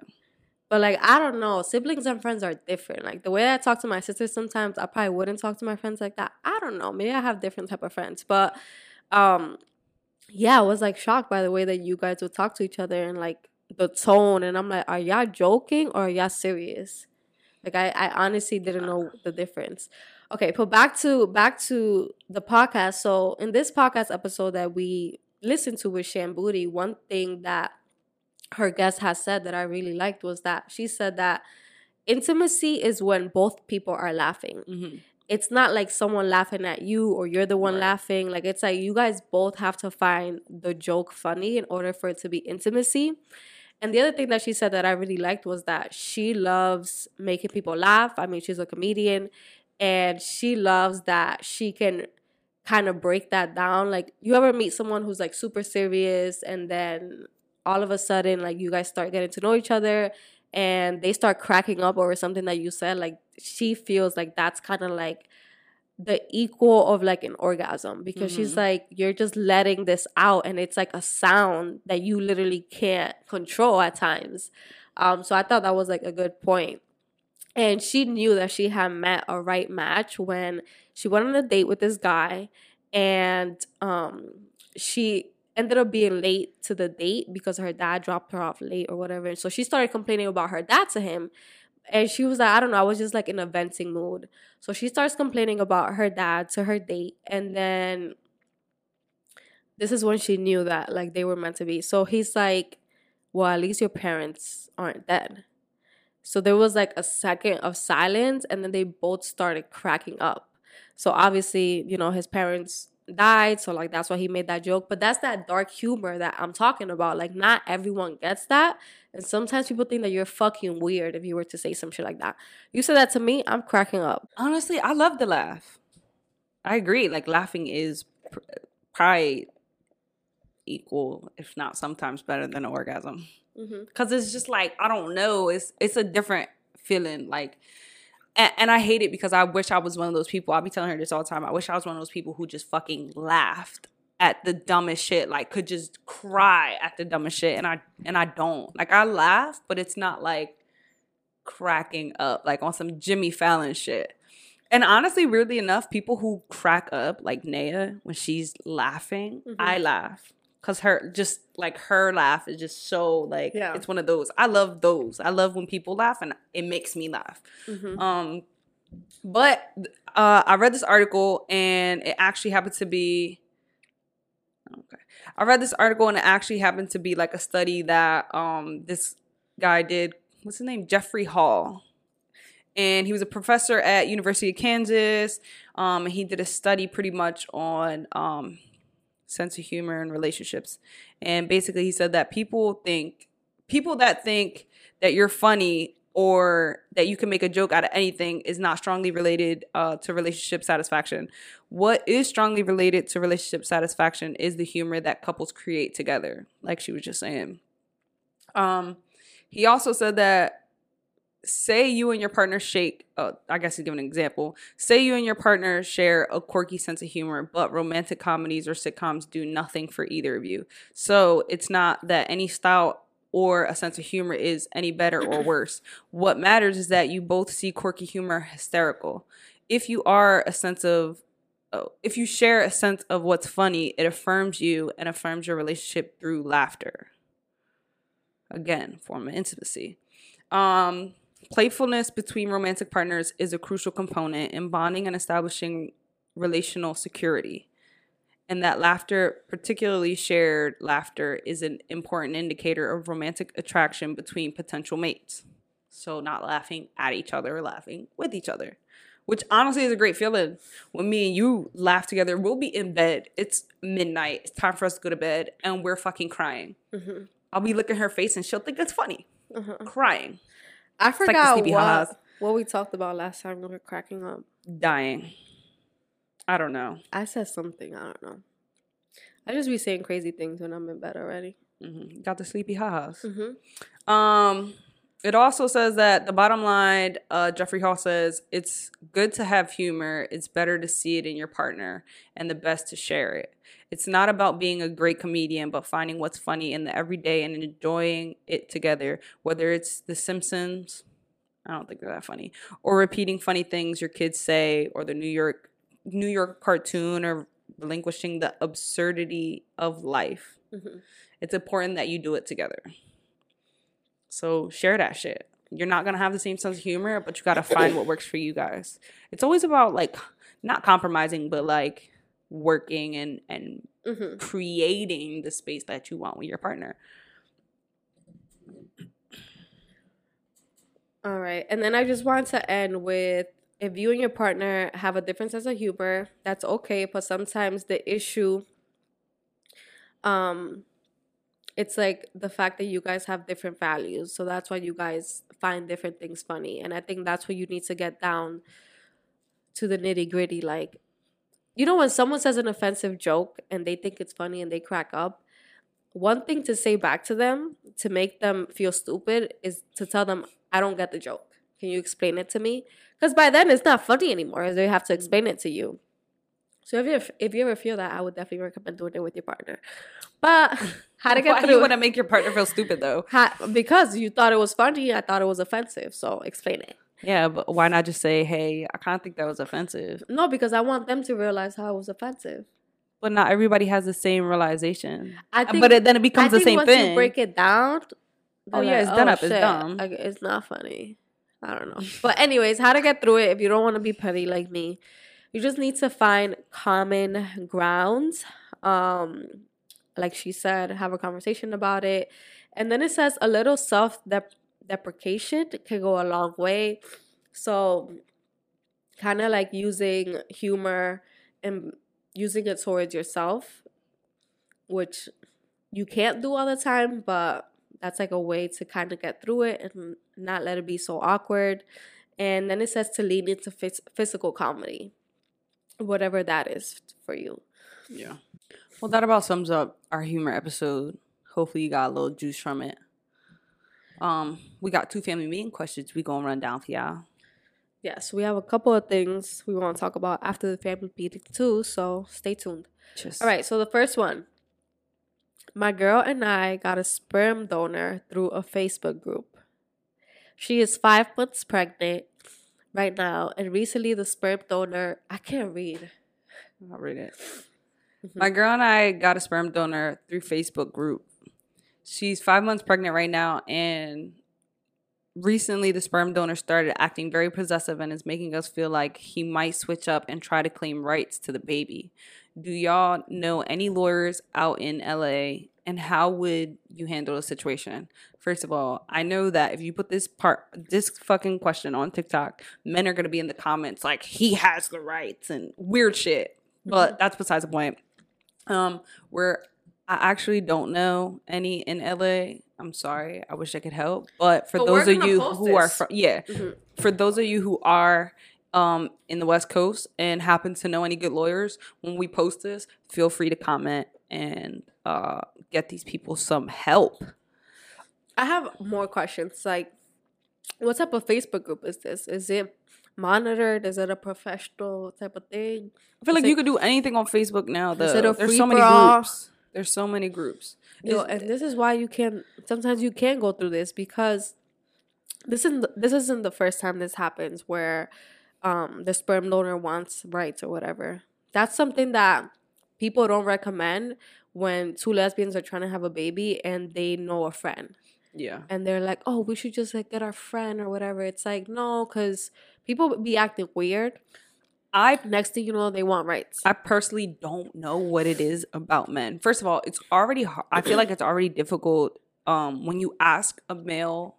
But like I don't know, siblings and friends are different. Like the way I talk to my sisters sometimes, I probably wouldn't talk to my friends like that. I don't know. Maybe I have different type of friends, but um, yeah, I was like shocked by the way that you guys would talk to each other and like the tone. And I'm like, are y'all joking or are y'all serious? Like I, I honestly didn't know the difference. Okay, but back to back to the podcast. So in this podcast episode that we listened to with Shan Boody, one thing that her guest has said that I really liked was that she said that intimacy is when both people are laughing. Mhm. It's not like someone laughing at you or you're the one Right. laughing. Like it's like you guys both have to find the joke funny in order for it to be intimacy. And the other thing that she said that I really liked was that she loves making people laugh. I mean, she's a comedian and she loves that she can kind of break that down. Like, you ever meet someone who's like super serious and then all of a sudden, like, you guys start getting to know each other and they start cracking up over something that you said? Like, she feels like that's kind of like the equal of like an orgasm because she's Mhm. like you're just letting this out and it's like a sound that you literally can't control at times um so i thought that was like a good point and she knew that she had met a right match when she went on a date with this guy and um she ended up being late to the date because her dad dropped her off late or whatever so she started complaining about her dad to him and she was like, I don't know, I was just like in a venting mood. So she starts complaining about her dad to her date. And then this is when she knew that like they were meant to be. So he's like, Well, at least your parents aren't dead. So there was like a second of silence, and then they both started cracking up. So obviously, you know, his parents died. So like that's why he made that joke. But that's that dark humor that I'm talking about. Like not everyone gets that. And sometimes people think that you're fucking weird if you were to say some shit like that. You said that to me, I'm cracking up. Honestly, I love the laugh. I agree. Like laughing is pr- probably equal, if not sometimes better than an orgasm. Mm-hmm. Cause it's just like I don't know. It's it's a different feeling. Like, and, and I hate it because I wish I was one of those people. I'll be telling her this all the time. I wish I was one of those people who just fucking laughed at the dumbest shit. Like, could just cry at the dumbest shit, and I and I don't. Like, I laugh, but it's not like cracking up like on some Jimmy Fallon shit. And honestly, weirdly enough, people who crack up like Naya when she's laughing, Mhm. I laugh because her just like her laugh is just so like Yeah. it's one of those. I love those. I love when people laugh and it makes me laugh. Mm-hmm. Um, but uh, I read this article and it actually happened to be. Okay, I read this article and it actually happened to be like a study that um this guy did. What's his name? Jeffrey Hall, and he was a professor at University of Kansas. Um, and he did a study pretty much on um sense of humor and relationships, and basically he said that people think people that think that you're funny or that you can make a joke out of anything is not strongly related uh, to relationship satisfaction. What is strongly related to relationship satisfaction is the humor that couples create together, like she was just saying. Um, he also said that say you and your partner shake uh, i guess he's give an example say you and your partner share a quirky sense of humor but romantic comedies or sitcoms do nothing for either of you. So it's not that any style or a sense of humor is any better or worse. What matters is that you both see quirky humor hysterical. If you are a sense of oh, if you share a sense of what's funny it affirms you and affirms your relationship through laughter. Again form of intimacy. Um Playfulness between romantic partners is a crucial component in bonding and establishing relational security. And that laughter, particularly shared laughter, is an important indicator of romantic attraction between potential mates. So, not laughing at each other, or laughing with each other, which honestly is a great feeling. When me and you laugh together, we'll be in bed. It's midnight. It's time for us to go to bed, and we're fucking crying. Mm-hmm. I'll be looking her face, and she'll think it's funny. Uh-huh. Crying, I like forgot ha-has. what, what we talked about last time. We were cracking up. dying. I don't know. I said something. I don't know. I just be saying crazy things when I'm in bed already. hmm Got the sleepy ha-has. Mm-hmm. Um, it also says that the bottom line, uh, Jeffrey Hall says, it's good to have humor. It's better to see it in your partner and the best to share it. It's not about being a great comedian, but finding what's funny in the everyday and enjoying it together. Whether it's The Simpsons, I don't think they're that funny, or repeating funny things your kids say, or the New York New York cartoon, or relinquishing the absurdity of life. Mhm. It's important that you do it together. So share that shit. You're not gonna have the same sense of humor, but you gotta find what works for you guys. It's always about like not compromising, but like working and and Mm-hmm. creating the space that you want with your partner. All right. And then I just want to end with if you and your partner have a different sense of humor, that's okay. But sometimes the issue, um, it's like the fact that you guys have different values. So that's why you guys find different things funny. And I think that's where you need to get down to the nitty gritty. Like, you know, when someone says an offensive joke and they think it's funny and they crack up, one thing to say back to them to make them feel stupid is to tell them, I don't get the joke. Can you explain it to me? Because by then it's not funny anymore. They have to explain it to you. So if you if you ever feel that, I would definitely recommend doing it with your partner. But how to get Why through? you want to make your partner feel stupid though? how, because you thought it was funny, I thought it was offensive. So explain it. Yeah, but why not just say, "Hey, I kind of think that was offensive." No, because I want them to realize how it was offensive. But not everybody has the same realization. I think, but it, then it becomes the same once thing. You break it down. Oh, yeah, it's done up, it's dumb. like, it's not funny. I don't know. But anyways, how to get through it if you don't want to be petty like me? You just need to find common grounds. Um, like she said, have a conversation about it, and then it says a little self deprecation can go a long way. So, kind of like using humor and using it towards yourself, which you can't do all the time, but that's like a way to kind of get through it and not let it be so awkward. And then it says to lean into phys- physical comedy, whatever that is for you. Yeah. Well, that about sums up our humor episode. Hopefully, you got a little juice from it. Um, we got two family meeting questions we gonna run down for y'all. Yes, we have a couple of things we want to talk about after the family meeting too, so stay tuned. All right, so the first one. My girl and I got a sperm donor through a Facebook group. She is five months pregnant right now, and recently the sperm donor, I can't read. I'll read it. Mhm. My girl and I got a sperm donor through Facebook group. She's five months pregnant right now, and recently the sperm donor started acting very possessive and is making us feel like he might switch up and try to claim rights to the baby. Do y'all know any lawyers out in LA and how would you handle the situation? First of all, I know that if you put this part this fucking question on TikTok, men are gonna be in the comments like he has the rights and weird shit. But that's besides the point. Um, where I actually don't know any in LA. I'm sorry. I wish I could help. But for But those of you who are this. from yeah, Mhm. for those of you who are um in the West Coast and happen to know any good lawyers, when we post this, feel free to comment and uh get these people some help. I have more questions. Like, what type of Facebook group is this? Is it monitored? Is it a professional type of thing? I feel like you could do anything on Facebook now. Though. Is it a There's so many free-for-all? groups. There's so many groups. Is- and this is why you can sometimes you can go through this because this isn't the- this isn't the first time this happens where um the sperm donor wants rights or whatever. That's something that people don't recommend when two lesbians are trying to have a baby and they know a friend. Yeah. and they're like, "Oh, we should just like get our friend or whatever." It's like no, because people be acting weird. I Next thing you know, they want rights. I personally don't know what it is about men. First of all, it's already har- I feel like it's already difficult um when you ask a male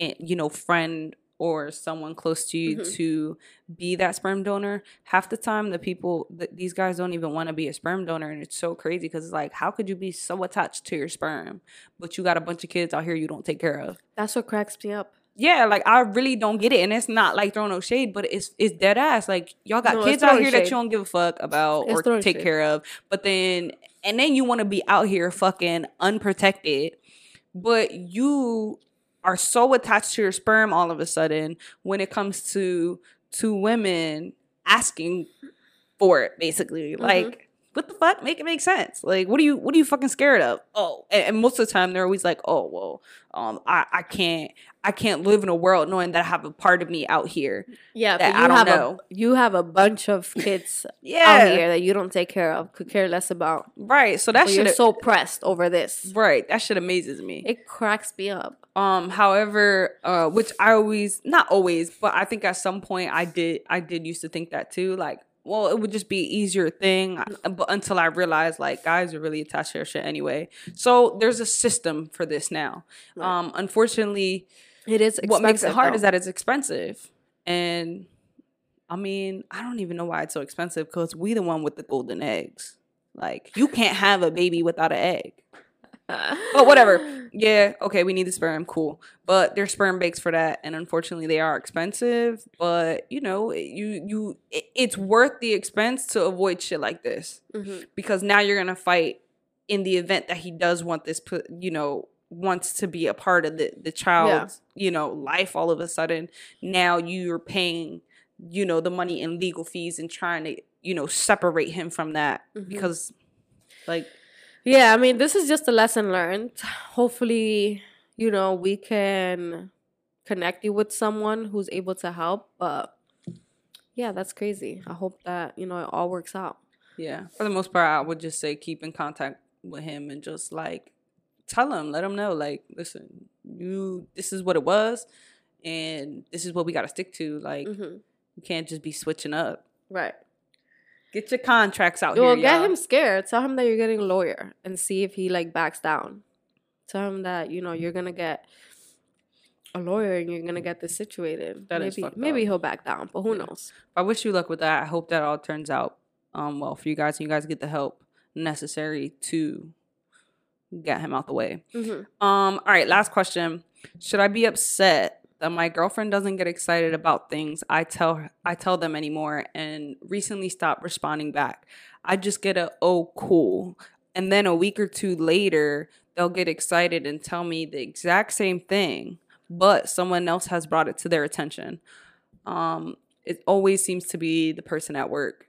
eh, you know friend or someone close to you Mhm. to be that sperm donor. Half the time the people th- these guys don't even want to be a sperm donor and it's so crazy cuz it's like how could you be so attached to your sperm but you got a bunch of kids out here you don't take care of. That's what cracks me up. Yeah, like I really don't get it, and it's not like throwing no shade, but it's it's dead ass. Like y'all got No, kids out here that you don't give a fuck about It's or take shade. care of, but then and then you want to be out here fucking unprotected, but you are so attached to your sperm all of a sudden when it comes to two women asking for it, basically. Mm-hmm. Like what the fuck? Make it make sense. Like, what are you what are you fucking scared of? Oh, and, and most of the time they're always like, oh well, um, I, I can't I can't live in a world knowing that I have a part of me out here. Yeah, that but you I don't have know. a you have a bunch of kids Yeah. out here that you don't take care of, could care less about. Right. So that you're so pressed over this. right. That shit amazes me. It cracks me up. Um, however, uh, which I always not always, but I think at some point I did I did used to think that too. Like, well, it would just be easier thing, uh, but until I realized like guys are really attached to their shit anyway. So there's a system for this now. Um, unfortunately, It is. what makes it hard though. is that it's expensive, and I mean, I don't even know why it's so expensive because we the one with the golden eggs. Like, you can't have a baby without an egg. But whatever. Yeah, okay, we need the sperm, cool. But there's sperm banks for that, and unfortunately, they are expensive. But you know, you you, it, it's worth the expense to avoid shit like this Mhm. because now you're gonna fight in the event that he does want this, you know, wants to be a part of the the child's, you know, life. All of a sudden, now you're paying, you know, the money in legal fees and trying to, you know, separate him from that Mhm. because, like, Yeah, I mean, this is just a lesson learned. Hopefully, you know, we can connect you with someone who's able to help. But yeah, that's crazy. I hope that, you know, it all works out. Yeah, for the most part, I would just say keep in contact with him and just like tell him, let him know, like, listen, you, this is what it was, and this is what we got to stick to. Like, hmm you can't just be switching up. Right. Get your contracts out Well, here, get him scared. Tell him that you're getting a lawyer and see if he like backs down. Tell him that you know you're gonna get a lawyer and you're gonna get this situated. That maybe maybe up. he'll back down, but who Yeah. knows? I wish you luck with that. I hope that all turns out um well for you guys, and you guys get the help necessary to get him out the way. hmm Um, all right, last question. Should I be upset that my girlfriend doesn't get excited about things I tell I tell them anymore and recently stopped responding back? I just get a oh cool. And then a week or two later, they'll get excited and tell me the exact same thing, but someone else has brought it to their attention. Um, it always seems to be the person at work,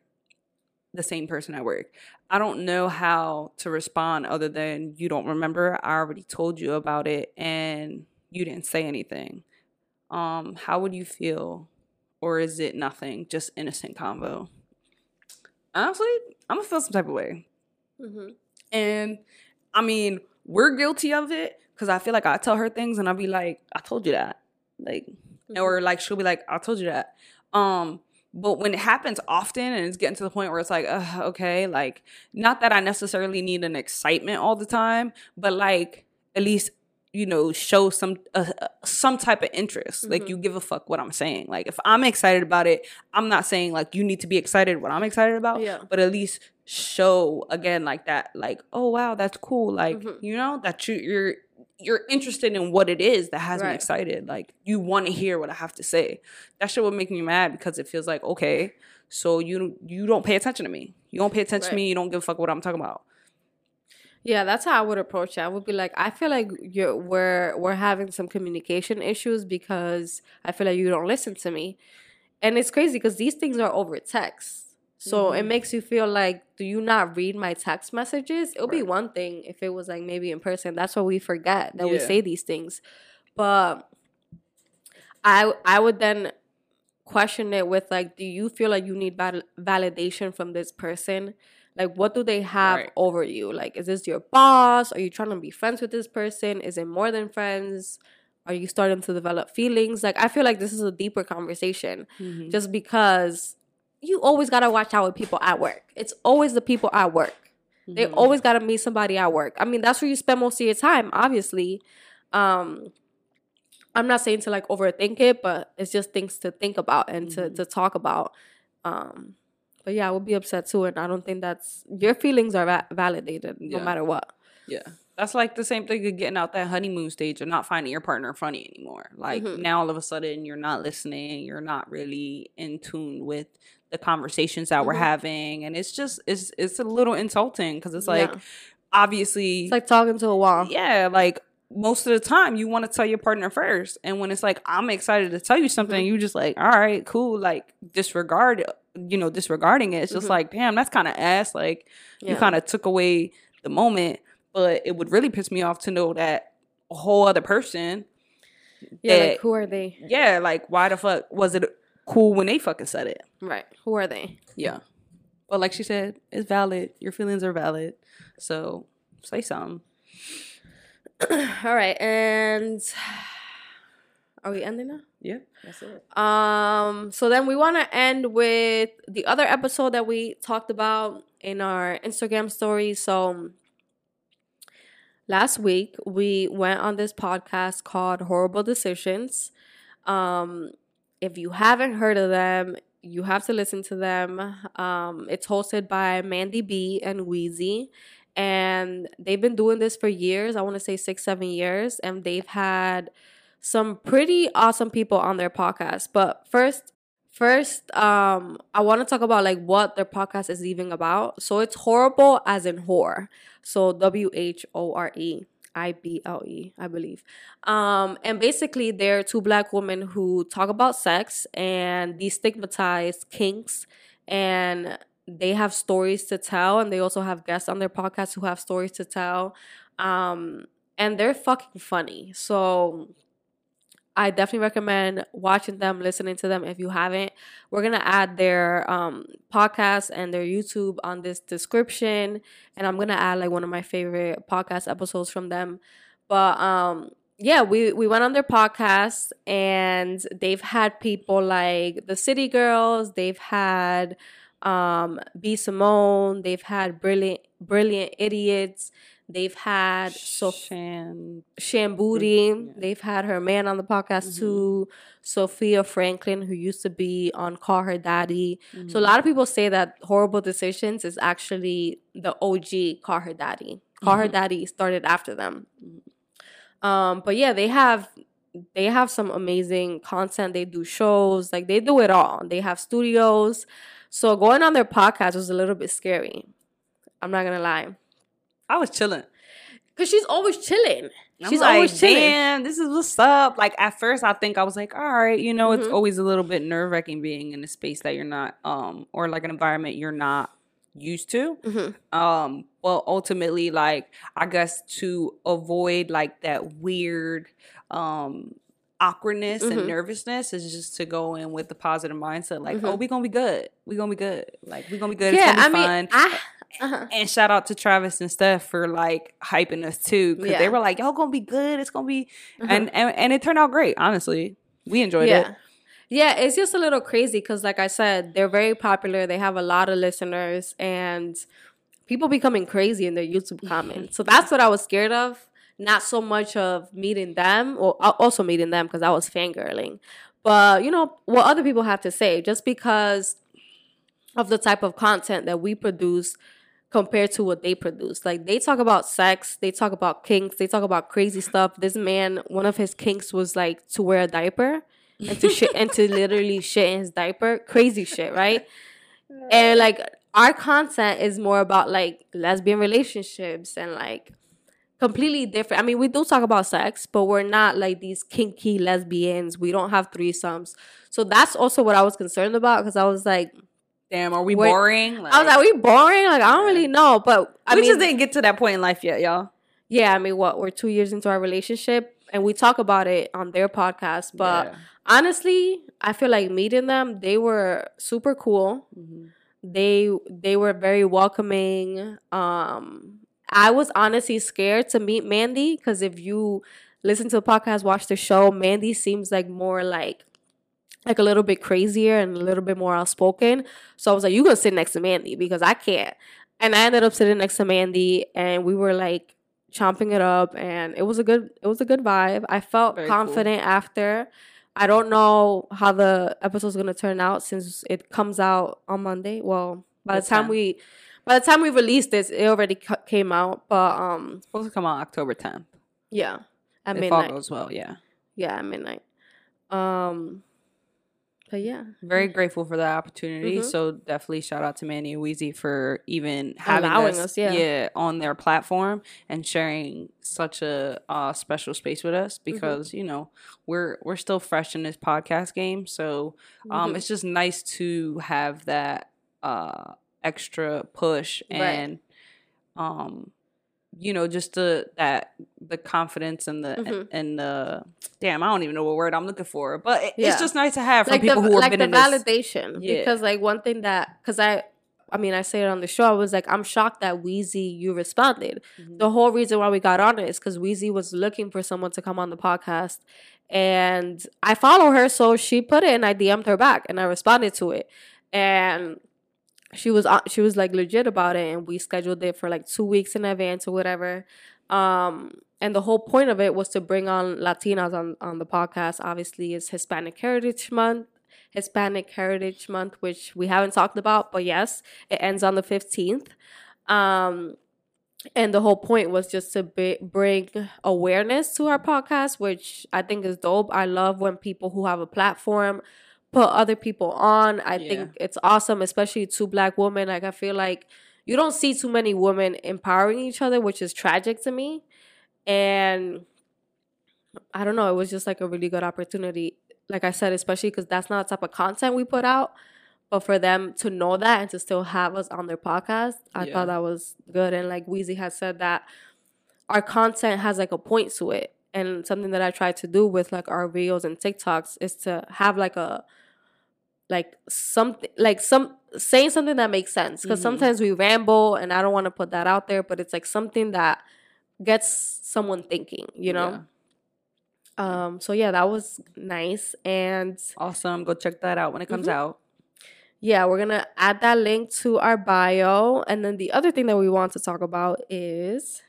the same person at work. I don't know how to respond other than you don't remember. I already told you about it and you didn't say anything. Um, how would you feel? Or is it nothing, just innocent convo? Honestly, I'm gonna feel some type of way. hmm And I mean, we're guilty of it because I feel like I tell her things and I'll be like, I told you that. Like, or like she'll be like, I told you that. Um, but when it happens often and it's getting to the point where it's like, Ugh, okay, like not that I necessarily need an excitement all the time, but like at least you know show some uh, uh, some type of interest. Like Mhm. you give a fuck what I'm saying. Like if I'm excited about it, I'm not saying like you need to be excited what I'm excited about, Yeah. but at least show again like that like oh wow that's cool like Mhm. you know that you you're you're interested in what it is that has me excited like you want to hear what i have to say that shit would make me mad because it feels like okay so you you don't pay attention to me you don't pay attention to me you don't give a fuck what i'm talking about Yeah, that's how I would approach it. I would be like, I feel like you're we're we're having some communication issues because I feel like you don't listen to me, and it's crazy because these things are over text. So it Mhm. makes you feel like, do you not read my text messages? It'll be one thing if it was like maybe in person. That's what we forget that we say these things. But I I would then question it with like, do you feel like you need val- validation from this person Like, what do they have Right. over you? Like, is this your boss? Are you trying to be friends with this person? Is it more than friends? Are you starting to develop feelings? Like, I feel like this is a deeper conversation Mm-hmm. just because you always got to watch out with people at work. It's always the people at work. They Mm-hmm. always got to meet somebody at work. I mean, that's where you spend most of your time, obviously. Um, I'm not saying to like overthink it, but it's just things to think about and to, Mm-hmm. to talk about. Um, but yeah, I would be upset too, and I don't think that's your feelings are va- validated no Yeah. matter what. Yeah. That's like the same thing of getting out that honeymoon stage and not finding your partner funny anymore. Like Mhm. now all of a sudden you're not listening, you're not really in tune with the conversations that we're Mhm. having and it's just it's it's a little insulting because it's like Yeah. obviously It's like talking to a wall. yeah, like most of the time you want to tell your partner first. And when it's like, I'm excited to tell you something, you just like, all right, cool, like disregard you know, disregarding it. It's just Mhm. like, damn, that's kind of ass. Like you kind of took away the moment. But it would really piss me off to know that a whole other person, Yeah, that- like who are they? yeah, like why the fuck was it cool when they fucking said it? Right. Who are they? Yeah. But like she said, it's valid. Your feelings are valid. So say something. All right, and are we ending now? Yeah, that's it. Um, so then we want to end with the other episode that we talked about in our Instagram story. So last week we went on this podcast called Whoreible Decisions. Um, if you haven't heard of them, you have to listen to them. Um, it's hosted by Mandy B and Weezy. And they've been doing this for years. I want to say six, seven years. And they've had some pretty awesome people on their podcast. But first, first, um, I want to talk about like what their podcast is even about. So it's horrible as in horror. So W H O R E I B L E, I believe. Um, and basically, they're two black women who talk about sex and destigmatize kinks and they have stories to tell and they also have guests on their podcast who have stories to tell um and they're fucking funny so i definitely recommend watching them listening to them if you haven't. We're gonna add their um podcast and their youtube on this description and i'm gonna add like one of my favorite podcast episodes from them. But um yeah, we, we went on their podcast and they've had people like the City Girls, they've had um B Simone, they've had brilliant brilliant idiots, they've had so Shan. Shambooty, Yeah. they've had her man on the podcast Mhm. too, Sofia Franklyn, who used to be on Call Her Daddy. Mm-hmm. So a lot of people say that Whoreible Decisions is actually the OG Call Her Daddy. Call Her Mhm. Daddy started after them. Um, but yeah, they have they have some amazing content. They do shows, like they do it all. They have studios. So going on their podcast was a little bit scary. I'm not gonna lie. I was chilling. Cause she's always chilling. She's like, always chilling. Damn, this is what's up. Like at first, I think I was like, all right, you know, it's Mhm. always a little bit nerve wracking being in a space that you're not, um, or like an environment you're not used to. Mhm. Um, well, ultimately, like I guess to avoid like that weird, um, awkwardness Mhm. and nervousness is just to go in with the positive mindset, like, oh, Mhm. we gonna be good. We gonna be good. Like we gonna be good. Yeah, it's I gonna be mean, fun. I, uh-huh. And shout out to Travis and Steph for like hyping us too, because Yeah. they were like, "Y'all gonna be good. It's gonna be," Uh-huh. and, and and it turned out great. Honestly, we enjoyed yeah. it. Yeah, it's just a little crazy because, like I said, they're very popular. They have a lot of listeners, and people becoming crazy in their YouTube comments. so that's what I was scared of. Not so much of meeting them, or also meeting them because I was fangirling. But you know what other people have to say, just because of the type of content that we produce compared to what they produce. Like they talk about sex, they talk about kinks, they talk about crazy stuff. This man, one of his kinks was like to wear a diaper and to shit and to literally shit in his diaper. Crazy shit, right? And like our content is more about like lesbian relationships and like completely different. I mean, we do talk about sex, but we're not like these kinky lesbians. We don't have threesomes. So that's also what I was concerned about because I was like, Damn, are we boring? I was like, we boring? Like, I don't really know. But I we mean, just didn't get to that point in life yet, y'all. yeah, I mean, what? We're two years into our relationship and we talk about it on their podcast. But Yeah. honestly, I feel like meeting them, they were super cool. Mhm. they they were very welcoming. Um, I was honestly scared to meet Mandy because if you listen to the podcast, watch the show, Mandy seems like more like like a little bit crazier and a little bit more outspoken. So I was like, you gonna sit next to Mandy because I can't. And I ended up sitting next to Mandy and we were like chomping it up and it was a good it was a good vibe. I felt Very confident after. I don't know how the episode's gonna turn out since it comes out on Monday. Well, by the time 10th. we by the time we release this, it already cu- came out. But um, supposed to come out October 10th. yeah, at if all midnight. goes well, yeah. Yeah, at midnight. Um, but yeah, Very grateful for that opportunity. Mhm. So definitely shout out to Manny and Weezy for even having Allowing us, us, yeah. on their platform and sharing such a uh, special space with us Mm-hmm. because you know we're we're still fresh in this podcast game. So um, Mhm. it's just nice to have that uh, extra push Right. and um, you know just the that the confidence and the Mhm. and the damn I don't even know what word I'm looking for, but it- Yeah. it's just nice to have from like people the who have like been the in this. validation Yeah. because like one thing that because I. I mean, I say it on the show. I was like, I'm shocked that Weezy, you responded. Mm-hmm. The whole reason why we got on it is because Weezy was looking for someone to come on the podcast. And I follow her, so she put it and I DM'd her back and I responded to it. And she was she was like legit about it and we scheduled it for like two weeks in advance or whatever. Um and the whole point of it was to bring on Latinas on, on the podcast. Obviously, it's Hispanic Heritage Month. Hispanic Heritage Month, which we haven't talked about, but yes, it ends on the 15th. Um, and the whole point was just to bring awareness to our podcast, which I think is dope. I love when people who have a platform put other people on. I Yeah. think it's awesome, especially two black women. Like, I feel like you don't see too many women empowering each other, which is tragic to me. And I don't know, it was just like a really good opportunity. Like I said, especially because that's not the type of content we put out. But for them to know that and to still have us on their podcast, I Yeah. thought that was good. And like Weezy has said that our content has like a point to it. And something that I try to do with like our videos and TikToks is to have like a like something like some saying something that makes sense. Because Mhm. sometimes we ramble and I don't want to put that out there, but it's like something that gets someone thinking, you know? Um, so yeah, that was nice. And Awesome. Go check that out when it comes Mhm. out. yeah, we're gonna add that link to our bio. And then the other thing that we want to talk about is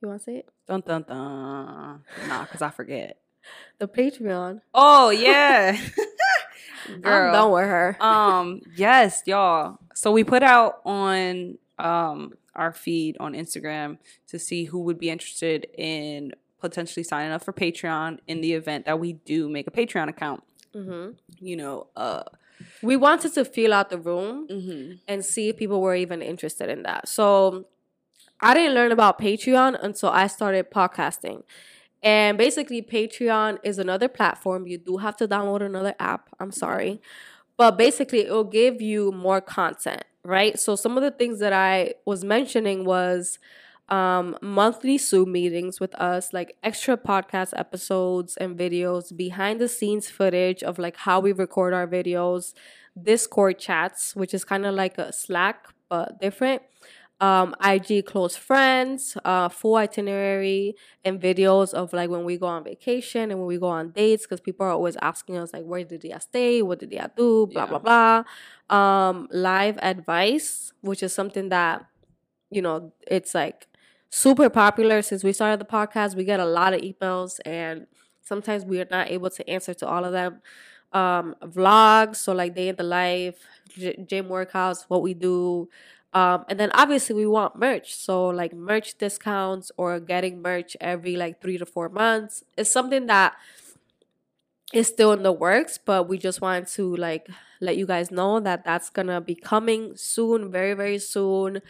you wanna say it? Dun dun dun. Nah, because I forget. The Patreon. Oh yeah. I'm Girl. done with her. um yes y'all so we put out on um our feed on instagram to see who would be interested in potentially signing up for patreon in the event that we do make a patreon account Mm-hmm. you know uh We wanted to feel out the room mhm. and see if people were even interested in that. So I didn't learn about Patreon until I started podcasting. And basically, Patreon is another platform. You do have to download another app. I'm sorry. But basically, it will give you more content, right? So, some of the things that I was mentioning was um, monthly Zoom meetings with us, like extra podcast episodes and videos, behind the scenes footage of like how we record our videos, Discord chats, which is kind of like a Slack but different. Um, IG close friends, uh, full itinerary, and videos of like when we go on vacation and when we go on dates, because people are always asking us like, where did they stay? What did they do? Blah Yeah. blah blah. Um, live advice, which is something that you know it's like super popular since we started the podcast. We get a lot of emails, and sometimes we are not able to answer to all of them um vlogs so like day in the life gy- gym workouts what we do um and then obviously we want merch. So like merch discounts or getting merch every like three to four months is something that is still in the works but we just wanted to like let you guys know that that's gonna be coming soon very very soon.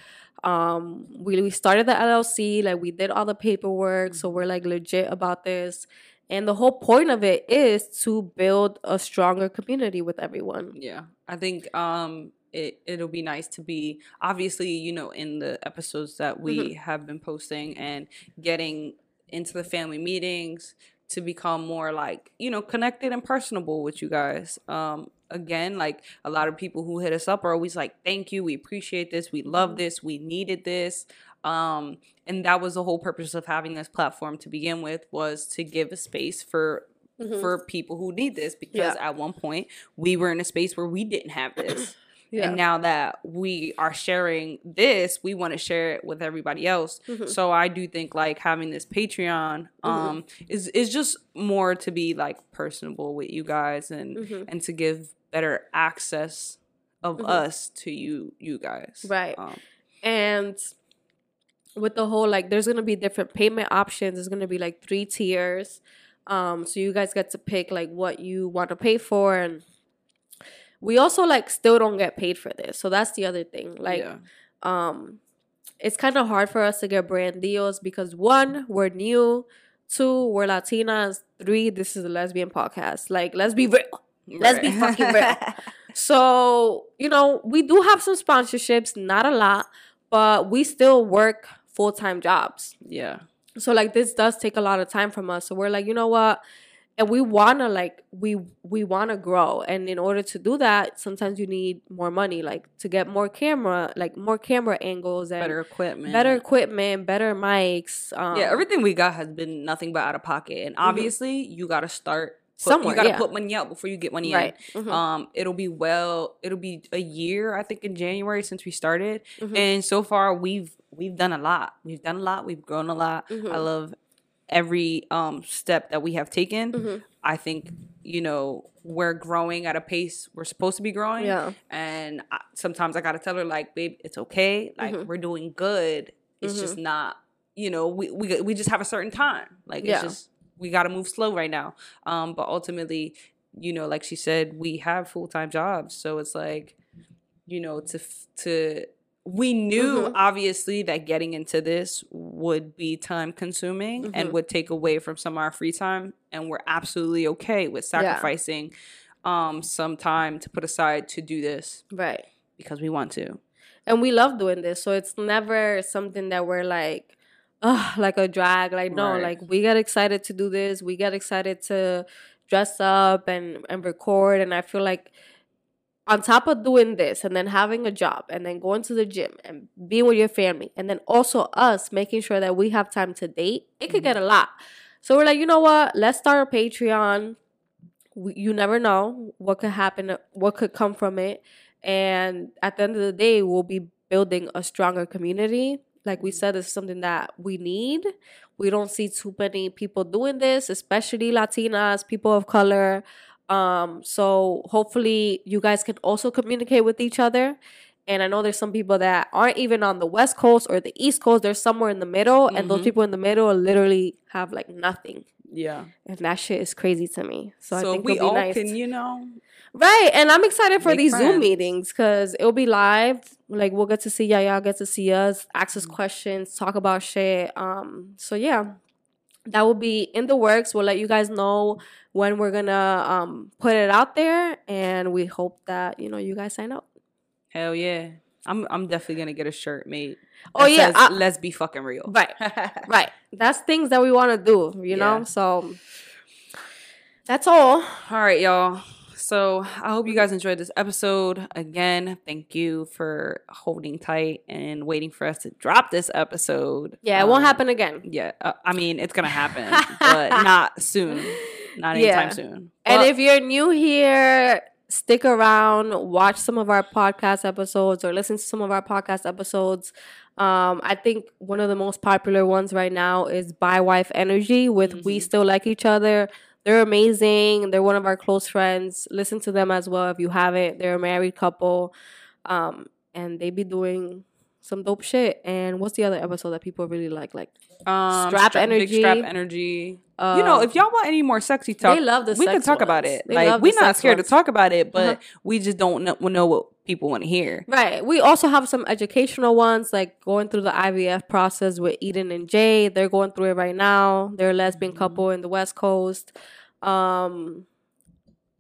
Um we, we started the llc like we did all the paperwork so we're like legit about this. And the whole point of it is to build a stronger community with everyone. yeah i think um it, it'll be nice to be obviously you know in the episodes that we Mm-hmm. have been posting and getting into the family meetings to become more like you know connected and personable with you guys um again, like a lot of people who hit us up are always like, "Thank you, we appreciate this, we love Mm-hmm. this, we needed this." Um, and that was the whole purpose of having this platform to begin with was to give a space for for people who need this because Mm-hmm. Yeah. at one point we were in a space where we didn't have this. Yeah. And now that we are sharing this, we want to share it with everybody else. Mm-hmm. So I do think like having this Patreon um is is just more to be like personable with you guys and Mm-hmm. and to give better access of us to you you guys. Right. Um, and with the whole like there's gonna be different payment options there's gonna be like three tiers um so you guys get to pick like what you want to pay for and we also like still don't get paid for this so that's the other thing like yeah. um it's kind of hard for us to get brand deals because one we're new two we're latinas three this is a lesbian podcast like let's be real let's be fucking real so you know we do have some sponsorships not a lot but we still work full-time jobs yeah. so like this does take a lot of time from us so we're like you know what and we want to like we we want to grow and in order to do that sometimes you need more money like to get more camera like more camera angles and Better equipment. better equipment better mics um, yeah, everything we got has been nothing but out of pocket. And obviously, you got to start put- Somewhere, You got to yeah. put money out before you get money Right. in. Mhm. Um, it'll be well. It'll be a year, I think, in January since we started, Mhm. and so far we've we've done a lot. We've done a lot. We've grown a lot. Mhm. I love every um step that we have taken. Mhm. I think you know we're growing at a pace we're supposed to be growing. Yeah. And I, sometimes I gotta tell her like, babe, it's okay. Like Mhm. we're doing good. It's just not. You know, we we we just have a certain time. Like Yeah. it's just we gotta move slow right now. Um, but ultimately, you know, like she said, we have full time jobs, so it's like, you know, to to we knew Mhm. obviously that getting into this would be time consuming and Mhm. would take away from some of our free time and we're absolutely okay with sacrificing um some time to put aside to do this right because we want to and we love doing this so it's never something that we're like Ugh, like a drag like no Right. like we get excited to do this we get excited to dress up and and record and i feel like on top of doing this and then having a job and then going to the gym and being with your family and then also us making sure that we have time to date it could get a lot. So we're like you know what? Let's start a patreon. We, you never know what could happen what could come from it. And at the end of the day we'll be building a stronger community. Like we said it's something that we need. We don't see too many people doing this especially latinas people of color um so hopefully you guys can also communicate with each other. And i know there's some people that aren't even on the west coast or the east coast. They're somewhere in the middle. And those Mhm. people in the middle literally have like nothing. Yeah. And that shit is crazy to me. So, so, i think we it'll all nice can you know Right, and I'm excited for these Zoom meetings because it'll be live. Like we'll get to see y'all, y'all get to see us, ask us questions, talk about shit. Um, so yeah, that will be in the works. We'll let you guys know when we're gonna um put it out there, and we hope that you know you guys sign up. hell yeah i'm i'm definitely gonna get a shirt made Oh yeah, says, I- let's be fucking real Right, right. That's things that we want to do. You know, so that's all. All right, y'all. So I hope you guys enjoyed this episode. Again, thank you for holding tight and waiting for us to drop this episode. Yeah, it won't Um, happen again. Yeah, uh, I mean it's gonna happen, but not soon. Not Yeah. anytime soon. And if you're new here, stick around, watch some of our podcast episodes or listen to some of our podcast episodes. Um, I think one of the most popular ones right now is By Wife Energy with We Still Like Each Other. They're amazing. They're one of our close friends. Listen to them as well if you haven't. They're a married couple. Um, and they be doing some dope shit. And what's the other episode that people really like? Like um, Strap big Energy. strap energy. uh, you know, if y'all want any more sexy talk, they love the we can talk about it. They like we're not scared ones. to talk about it, but Uh-huh. we just don't know, know what people want to hear. Right. We also have some educational ones, like going through the IVF process with Eden and Jay. They're going through it right now. They're a lesbian Mm-hmm. couple in the West Coast. Um,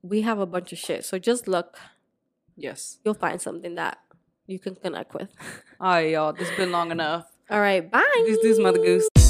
we have a bunch of shit. So just look. Yes. You'll find something that you can connect with. All right, y'all. This has been long enough. All right. Bye. Goose, goose, mother goose.